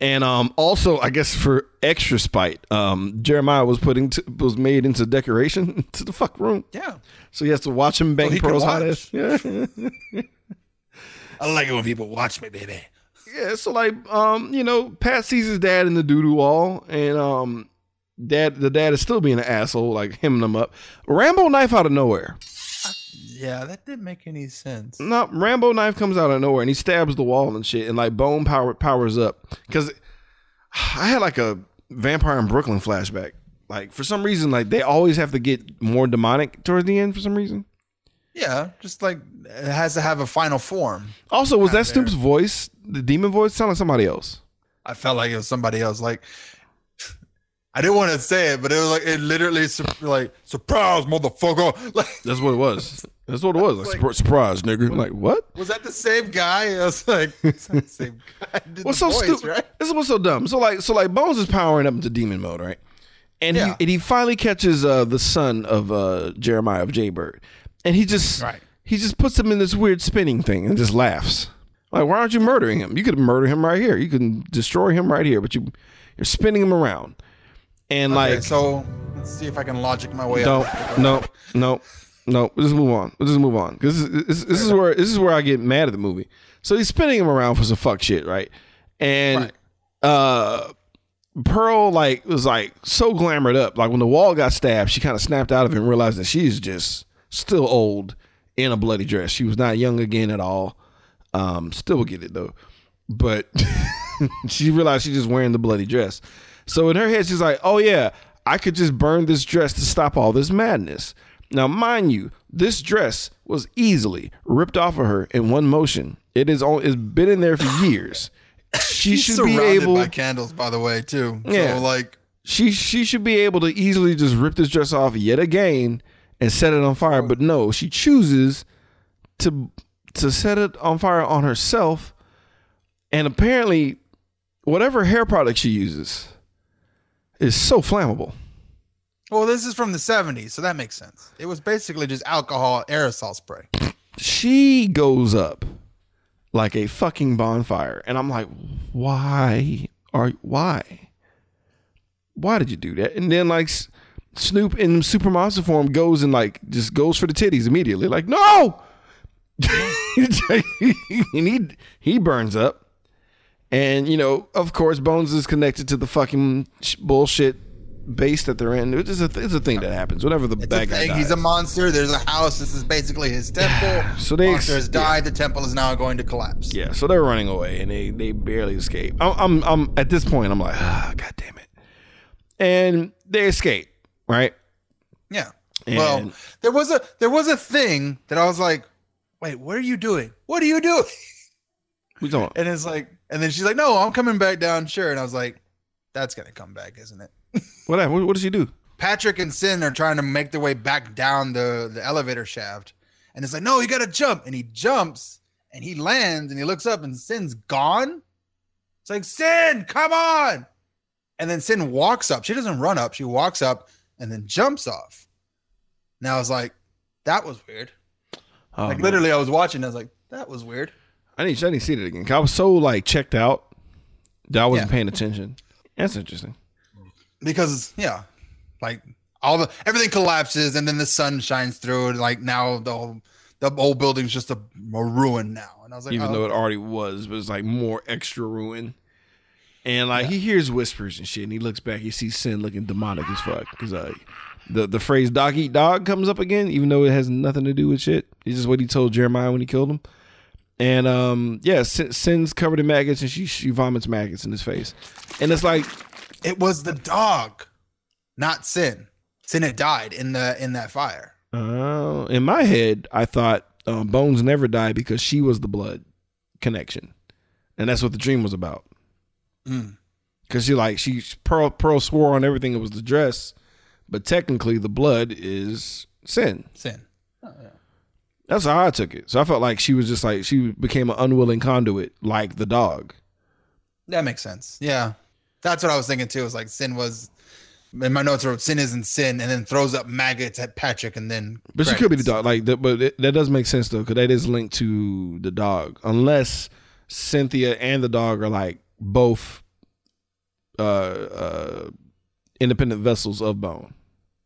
And um also I guess for extra spite, um Jeremiah was putting to, was made into decoration to the fuck room. Yeah. So he has to watch him bang can Pearl's hot ass. Yeah. I like it when people watch me, baby. yeah. So like um, you know, Pat sees his dad in the doo-doo wall and um dad the dad is still being an asshole, like hemming them up. Rambo knife out of nowhere. Yeah, that didn't make any sense. No, Rambo knife comes out of nowhere and he stabs the wall and shit, and like bone power powers up. Because I had like a vampire in Brooklyn flashback. Like for some reason, like they always have to get more demonic towards the end for some reason. Yeah, just like it has to have a final form. Also, was that there. Snoop's voice, the demon voice, sounded like somebody else? I felt like it was somebody else. Like I didn't want to say it, but it was like it literally sur- like surprise, motherfucker. Like That's what it was. That's what it was. Like, surpri- surprise, nigga. I'm like what? was that the same guy? I was like, same guy. What's so stupid? right? This is what's so dumb. So like, so like, Bones is powering up into demon mode, right? And Yeah. he and he finally catches uh, the son of uh, Jeremiah of Jaybird, and he just Right. he just puts him in this weird spinning thing and just laughs. Like, why aren't you murdering him? You could murder him right here. You can destroy him right here, but you you're spinning him around. And Okay, like, so let's see if I can logic my way no, up. no, no, no. Let's just move on. Let's just move on. This is this, this is where this is where I get mad at the movie. So he's spinning him around for some fuck shit, right? And Right. uh Pearl like was like so glamored up. Like when the wall got stabbed, she kind of snapped out of it and realized that she's just still old in a bloody dress. She was not young again at all. Um, still get it though. But she realized she's just wearing the bloody dress. So in her head, she's like, oh yeah, I could just burn this dress to stop all this madness. Now, mind you, this dress was easily ripped off of her in one motion. It is on, it's been in there for years. She She's should be able by candles, by the way, too. Yeah. So like, she she should be able to easily just rip this dress off yet again and set it on fire. But no, she chooses to to set it on fire on herself. And apparently, whatever hair product she uses is so flammable. well, this is from the '70s, so that makes sense. It was basically just alcohol aerosol spray. She goes up like a fucking bonfire, and I'm like, why are why? Why did you do that? And then like Snoop in super monster form goes and like just goes for the titties immediately. Like no, and he he burns up, and you know of course Bones is connected to the fucking sh- bullshit base that they're in. It's a it's a thing that happens whenever the It's bad a guy thing. dies. He's a monster. There's a house. This is basically his temple. So they ex- monster has died. The temple is now going to collapse. Yeah, so they're running away and they they barely escape. I'm I'm, I'm at this point I'm like, ah, god damn it, and they escape, right? Yeah. And- well, there was a there was a thing that I was like, wait, what are you doing? What are you doing? We talking. And it's like, and then she's like, no, I'm coming back down, sure. And I was like, that's gonna come back, isn't it? What happened? What, does she do? Patrick and Sin are trying to make their way back down the the elevator shaft, and it's like, no, you gotta jump, and he jumps, and he lands, and he looks up, and Sin's gone. It's like Sin, come on, and then Sin walks up. She doesn't run up; she walks up and then jumps off. Now I was like, that was weird. Oh, Like no. literally, I was watching. I was like, that was weird. I need I need to see it again. 'Cause I was so like checked out that I wasn't Yeah. paying attention. That's interesting. because yeah, like all the everything collapses and then the sun shines through and like now the whole the whole building's just a, a ruin now. And I was like, Even oh, though it already was, but it's like more extra ruin. And like he hears whispers and shit, and he looks back. He sees Sin looking demonic as fuck because uh, the the phrase "dog eat dog" comes up again, even though it has nothing to do with shit. It's just what he told Jeremiah when he killed him. And um, yeah, Sin, Sin's covered in maggots, and she she vomits maggots in his face, and it's like, It was the dog, not Sin. Sin had died in the in that fire. uh, in my head, I thought um, Bones never died because she was the blood connection, and that's what the dream was about. Mm. Because she like she Pearl Pearl swore on everything it was the dress, but technically the blood is Sin. Sin. That's how I took it. So I felt like she was just like she became an unwilling conduit, like the dog. That makes sense. Yeah. That's what I was thinking too. Is like Sin was in my notes wrote Sin isn't Sin and then throws up maggots at Patrick and then But she could be the dog. Like, that, but it, that does make sense though, because that is linked to the dog. Unless Cynthia and the dog are like both uh, uh, independent vessels of bone.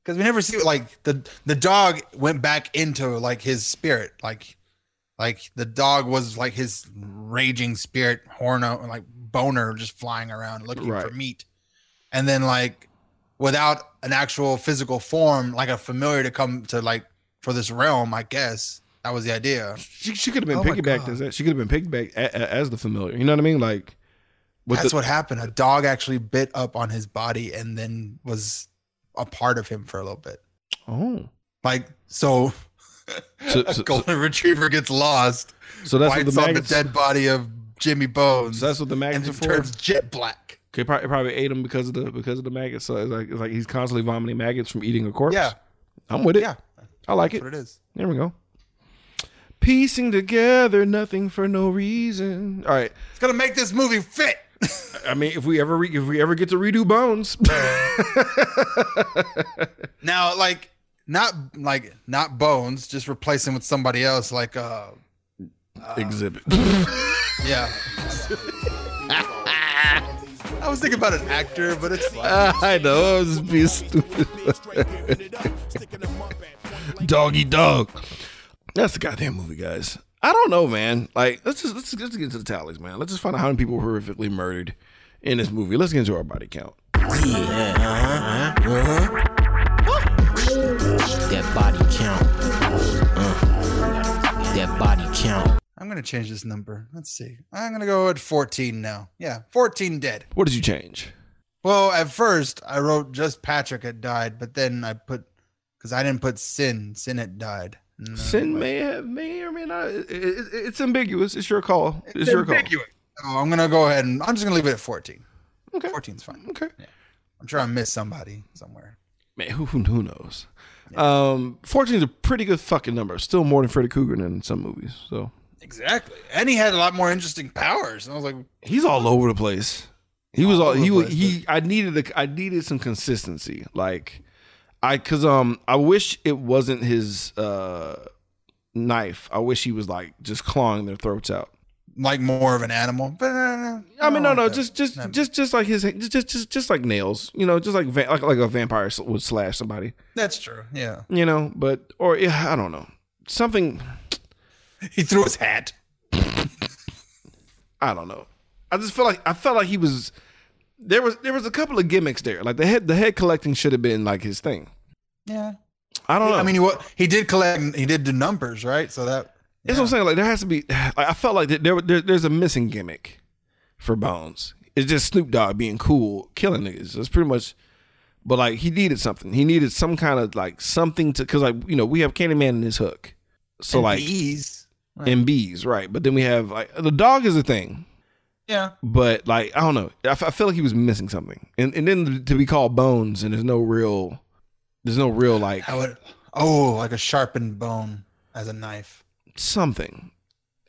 Because we never see like the the dog went back into like his spirit like like the dog was like his raging spirit horno like boner just flying around looking Right. for meat and then like without an actual physical form like a familiar to come to like for this realm i guess that was the idea She, she could have been Oh my piggybacked as that. She could have been piggybacked a, a, as the familiar. You know what I mean? Like, that's the, what happened a dog actually bit up on his body and then was a part of him for a little bit oh, like so So- a so- golden retriever gets lost so that's what the on the dead body of Jimmy Bones, So that's what the and maggots it are for. turns jet black. Okay, probably, probably ate him because of the because of the maggots. So it's like it's like he's constantly vomiting maggots from eating a corpse. Yeah, I'm with it. yeah, I like it. what it is. There we go. Piecing together nothing for no reason. All right. It's gonna make this movie fit. I mean, if we ever re- if we ever get to redo Bones, now, like not like not Bones, just replace him with somebody else. Like, uh, exhibit. yeah. I was thinking about an actor, but it's fine. I know. I was just being stupid. Doggy dog. That's the goddamn movie, guys. I don't know, man. Like, let's just let's, let's get into the tallies, man. Let's just find out how many people were horrifically murdered in this movie. Let's get into our body count. That body count. Uh, that body count. I'm gonna change this number. Let's see. I'm gonna go at 14 now. Yeah, 14 dead. What did you change? Well, at first I wrote just Patrick had died, but then I put because I didn't put Sin. Sin had died. No, Sin but- may have, may or may not. It, it, it's ambiguous. It's your call. It's, It's your call. ambiguous. Oh, I'm gonna go ahead and I'm just gonna leave it at 14. Okay. 14's fine. Okay. I'm sure I missed somebody somewhere. Man, who who, who knows? Um, 14 is a pretty good fucking number. Still more than Freddy Krueger in some movies. So Exactly. And he had a lot more interesting powers. And I was like, he's all over the place. He was all over he was place, he. I needed a, I needed some consistency. Like I cause um I wish it wasn't his uh knife. I wish he was like just clawing their throats out. like more of an animal. I mean, no, no, just, just, No. just, just like his, just, just, just, just like nails, you know, just like, va- like, like a vampire would slash somebody, that's true. Yeah. you know, but, or yeah, I don't know, something, He threw his hat. I don't know. I just feel like I felt like he was, there was, there was a couple of gimmicks there, like the head, the head collecting should have been like his thing. Yeah. I don't know. I mean, he he did collect. He did the numbers, right? So that. That's what I'm saying. Like there has to be. Like, I felt like there, there there's a missing gimmick for Bones. It's just Snoop Dogg being cool, killing niggas. That's pretty much. But like he needed something. He needed some kind of like something to because like you know we have Candyman in his hook. So like bees. and bees, right? But then we have like the dog is a thing. Yeah. But like I don't know. I, f- I feel like he was missing something. And and then to be called Bones and there's no real. There's no real like How would? Oh, like a sharpened bone as a knife. something.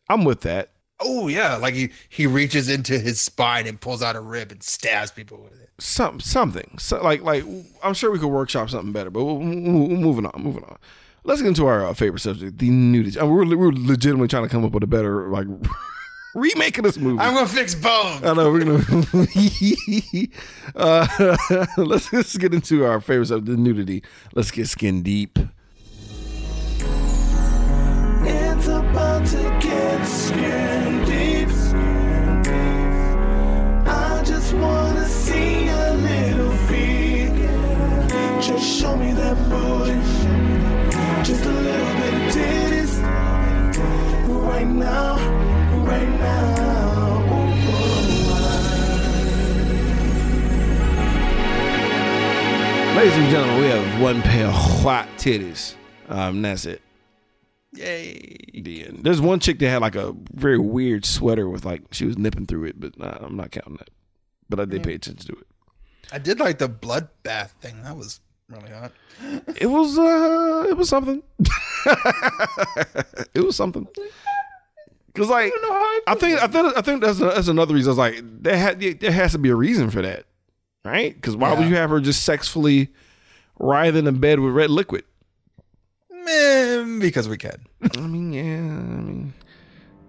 I'm with that. Oh yeah, like he he reaches into his spine and pulls out a rib and stabs people with it. some something so, like like I'm sure we could workshop something better, but we're, we're moving on, moving on. Let's get into our uh, favorite subject, the nudity. Uh, we're we're legitimately trying to come up with a better like remake of this movie. I'm gonna fix bones. I know we're gonna. uh, let's let's get into our favorite of the nudity. Let's get skin deep. It's about to get skin deep. I just wanna see a little feet. Just show me that booty. Just a little bit of titties. Right now, Ladies and gentlemen, we have one pair of white titties. Um, that's it. Yay. The end. There's one chick that had like a very weird sweater with like, she was nipping through it, but nah, I'm not counting that. But I did pay mm. attention to it. I did like the bloodbath thing. That was really hot. it was, uh, it was something. it was something. Cause like I think I think I think that's that's another reason. I was like there had there has to be a reason for that, right? Because why would you have her just sexfully writhing in bed with red liquid? Man, because we can. I mean, yeah, I mean,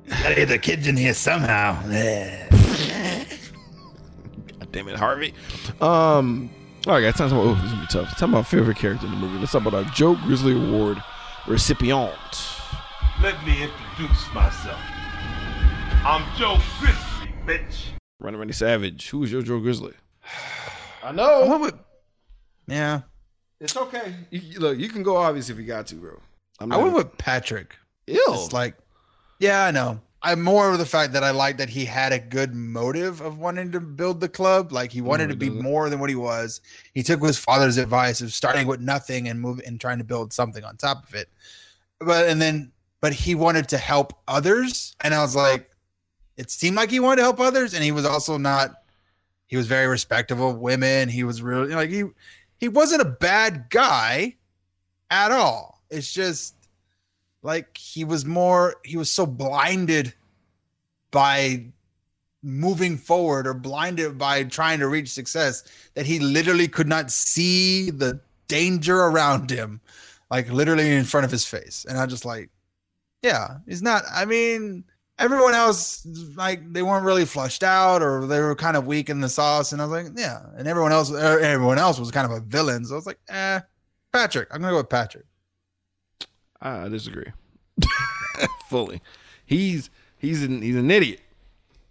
Gotta get the kids in here somehow. God damn it, Harvey. Um, all right, guys, time to talk about. Oh, this is gonna be tough. Talk about favorite character in the movie. Let's talk about our Joe Grizzly Award recipient. Let me introduce myself. I'm Joe Grizzly, bitch. Running Randy Savage. Who is your Joe Grizzly? I I know. went with, yeah, It's okay. You, you- look, you can go obvious if you got to, bro. I'm I went with Patrick. ill. It's like, yeah, I know. I'm more of the fact that I like that he had a good motive of wanting to build the club. Like he wanted he to be does it. more than what he was. He took his father's advice of starting with nothing and moving and trying to build something on top of it. But and then, but he wanted to help others, and I was like, it seemed like he wanted to help others, and he was also not. He was very respectful of women. He was really like he he wasn't a bad guy at all. It's just like he was more he was so blinded by moving forward or blinded by trying to reach success that he literally could not see the danger around him like literally in front of his face and i just like yeah he's not i mean everyone else like they weren't really flushed out or they were kind of weak in the sauce and i was like yeah and everyone else er, everyone else was kind of a villain so i was like eh patrick i'm gonna go with patrick I disagree. Fully. He's he's an he's an idiot.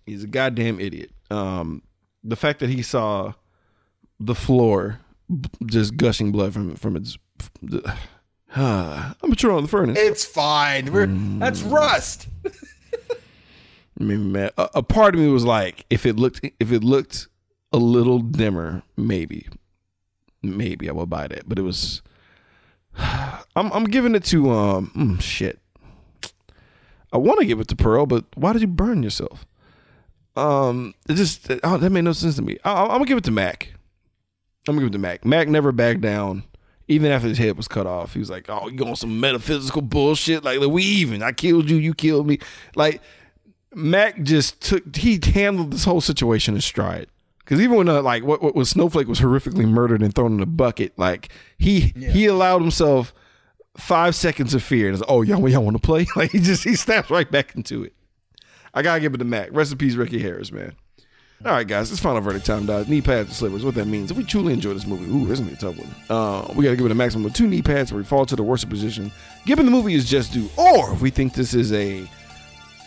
He's a goddamn idiot. Um the fact that he saw the floor just gushing blood from from its I'm a on the furnace. It's fine. We're that's rust. I mean, man, a, a part of me was like, if it looked if it looked a little dimmer, maybe, maybe I would buy that. But it was, I'm I'm giving it to um mm, shit. I want to give it to Pearl, but why did you burn yourself? Um, it just oh, that made no sense to me. I, I'm gonna give it to Mack. I'm gonna give it to Mack. Mack never backed down, even after his head was cut off. He was like, "Oh, you on some metaphysical bullshit? Like, we even. I killed you. You killed me. Like." Mack just took he handled this whole situation in stride. Because even when uh, like what, what was Snowflake was horrifically murdered and thrown in a bucket, like he he allowed himself five seconds of fear and it's oh y'all y'all want to play like he just he snaps right back into it. I gotta give it to Mack. Rest in peace, Ricky Harris, man. All right, guys, it's final verdict time, guys. Knee pads and slippers. What that means? If we truly enjoy this movie, ooh, this is gonna be a tough one. Uh, we gotta give it a maximum of two knee pads where we fall to the worst position, given the movie is just due, or if we think this is a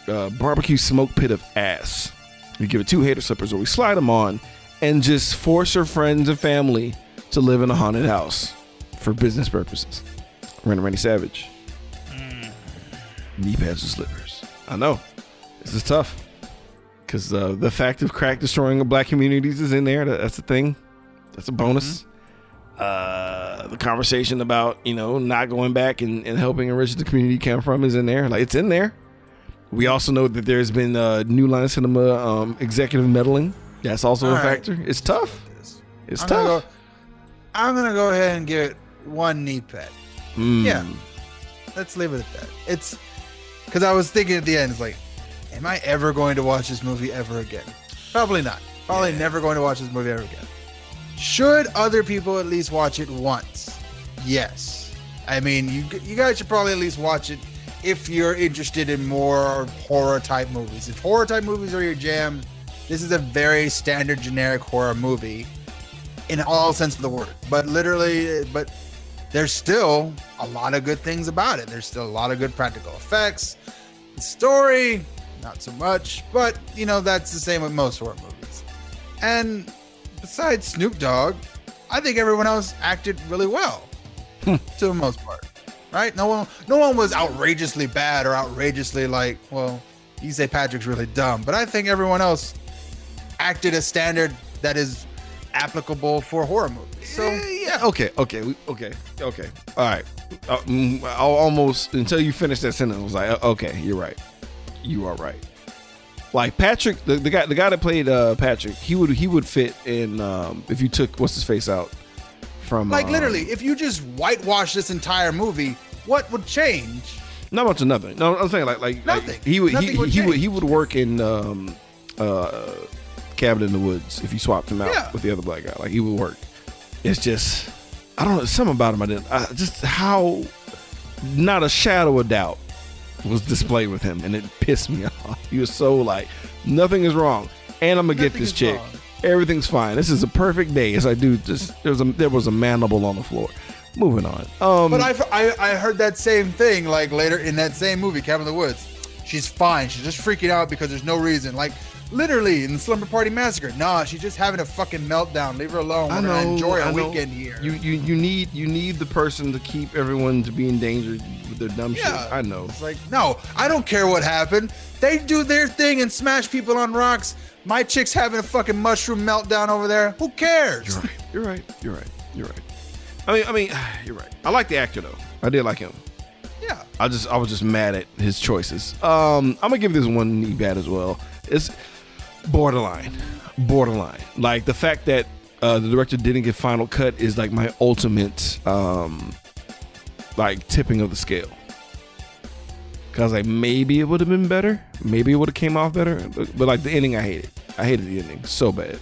uh, barbecue smoke pit of ass. We give it two hater slippers, or we slide them on and just force our friends and family to live in a haunted house for business purposes. Randy Randy Savage. Knee pads and slippers. I know. This is tough. Because uh, the fact of crack destroying black communities is in there. That's a thing. That's a bonus. Uh, the conversation about, you know, not going back and, and helping enrich the community come from is in there. Like, it's in there. We also know that there's been uh, New Line of Cinema um, executive meddling. That's also a All right. factor. It's tough. It's I'm tough. gonna go. I'm gonna go ahead and give it one knee pad. Mm. Yeah, let's leave it at that. It's because I was thinking at the end, it's like, am I ever going to watch this movie ever again? Probably not. Probably never going to watch this movie ever again. Should other people at least watch it once? Yes. I mean, you you guys should probably at least watch it if you're interested in more horror type movies. If horror type movies are your jam, this is a very standard generic horror movie in all sense of the word. But literally, but there's still a lot of good things about it. There's still a lot of good practical effects. The story, not so much, but you know, that's the same with most horror movies. And besides Snoop Dogg, I think everyone else acted really well to the most part. Right? No one no one was outrageously bad or outrageously like, well, you say Patrick's really dumb, but I think everyone else acted a standard that is applicable for horror movies. So yeah, okay, okay, okay, okay. All right. Uh, mm, I almost until you finish that sentence I was like, uh, okay, you're right. You are right. Like Patrick, the, the guy, the guy that played uh, Patrick, he would he would fit in um, if you took what's his face out from like um, literally, if you just whitewash this entire movie, what would change? Not much of nothing. No, I'm saying like like, like, Nothing. he would he, would he would he would work in um, uh, Cabin in the Woods if you swapped him out Yeah. with the other black guy. Like he would work. It's just I don't know something about him. I didn't I, just how not a shadow of doubt was displayed with him, and it pissed me off. He was so like nothing is wrong, and I'm gonna get this chick. wrong. Everything's fine. This is a perfect day. As I do, just there was a there was a mandible on the floor. Moving on. Um, But I, I I heard that same thing like later in that same movie, Cabin in the Woods. She's fine. She's just freaking out because there's no reason. Like literally in the Slumber Party Massacre. Nah, she's just having a fucking meltdown. Leave her alone. We're I know. gonna enjoy I our know. weekend here. You you you need you need the person to keep everyone to be endangered with their dumb Yeah. shit. I know. It's like, no, I don't care what happened. They do their thing and smash people on rocks. My chick's having a fucking mushroom meltdown over there. Who cares? You're right. You're right. You're right. You're right. I mean, I mean, you're right. I like the actor though. I did like him. Yeah. I just I was just mad at his choices. Um, I'm gonna give this one knee bad as well. It's borderline, borderline. Like the fact that uh, the director didn't get final cut is like my ultimate um, like tipping of the scale. Cause like maybe it would have been better, maybe it would have came off better, but, but like the ending, I hated. I hated the ending so bad,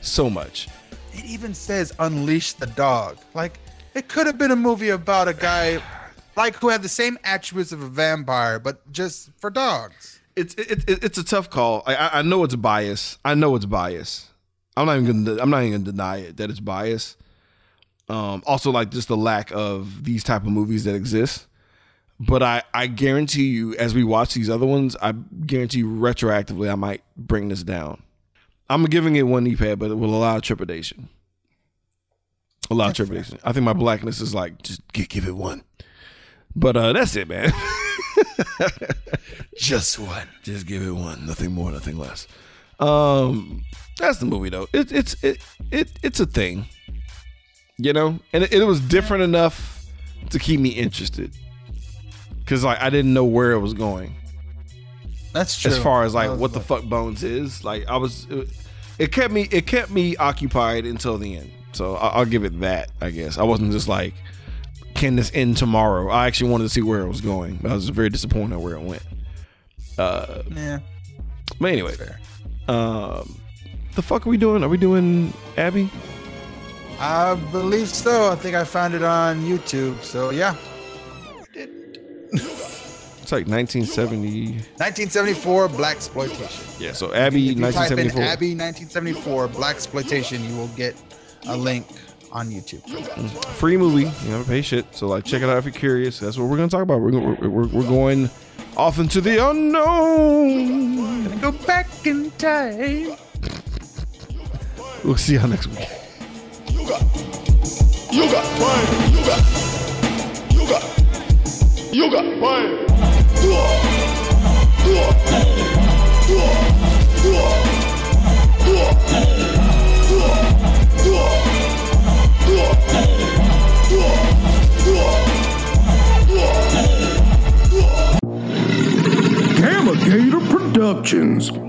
so much. It even says unleash the dog. Like it could have been a movie about a guy like who had the same attributes of a vampire, but just for dogs. It's it, it, it's a tough call. I- I, I know it's bias. I know it's bias. I'm not even gonna I'm not even gonna deny it that it's bias. Um, also, like just the lack of these type of movies that exist. But I I guarantee you, as we watch these other ones, I guarantee you retroactively I might bring this down. I'm giving it one knee pad, but with a lot of trepidation. A lot of trepidation. I think my blackness is like just give, give it one. But uh that's it, man. Just one. Just give it one, nothing more, nothing less. Um, that's the movie though. It, it's it, it it's a thing, you know, and it, it was different enough to keep me interested. Cause like I didn't know where it was going That's true. as far as like what the fuck Bones is. Like I was, it, it kept me it kept me occupied until the end. So I, I'll give it that. I guess I wasn't just like, can this end tomorrow? I actually wanted to see where it was going. I was very disappointed where it went. Uh, Yeah. but anyway, there. um, the fuck are we doing? Are we doing Abby? I believe so. I think I found it on YouTube. So yeah. It's like 1970. 1974 black exploitation. Yeah, so Abby, If you type in 1974. Abby 1974 black exploitation, you will get a link on YouTube for that. Free movie. You never pay shit. So like, check it out if you're curious. That's what we're gonna talk about. We're we're, we're, we're going off into the unknown. Go back in time. We'll see y'all next week. You got, you got fire. You got, you got, you got fire. Gator Productions.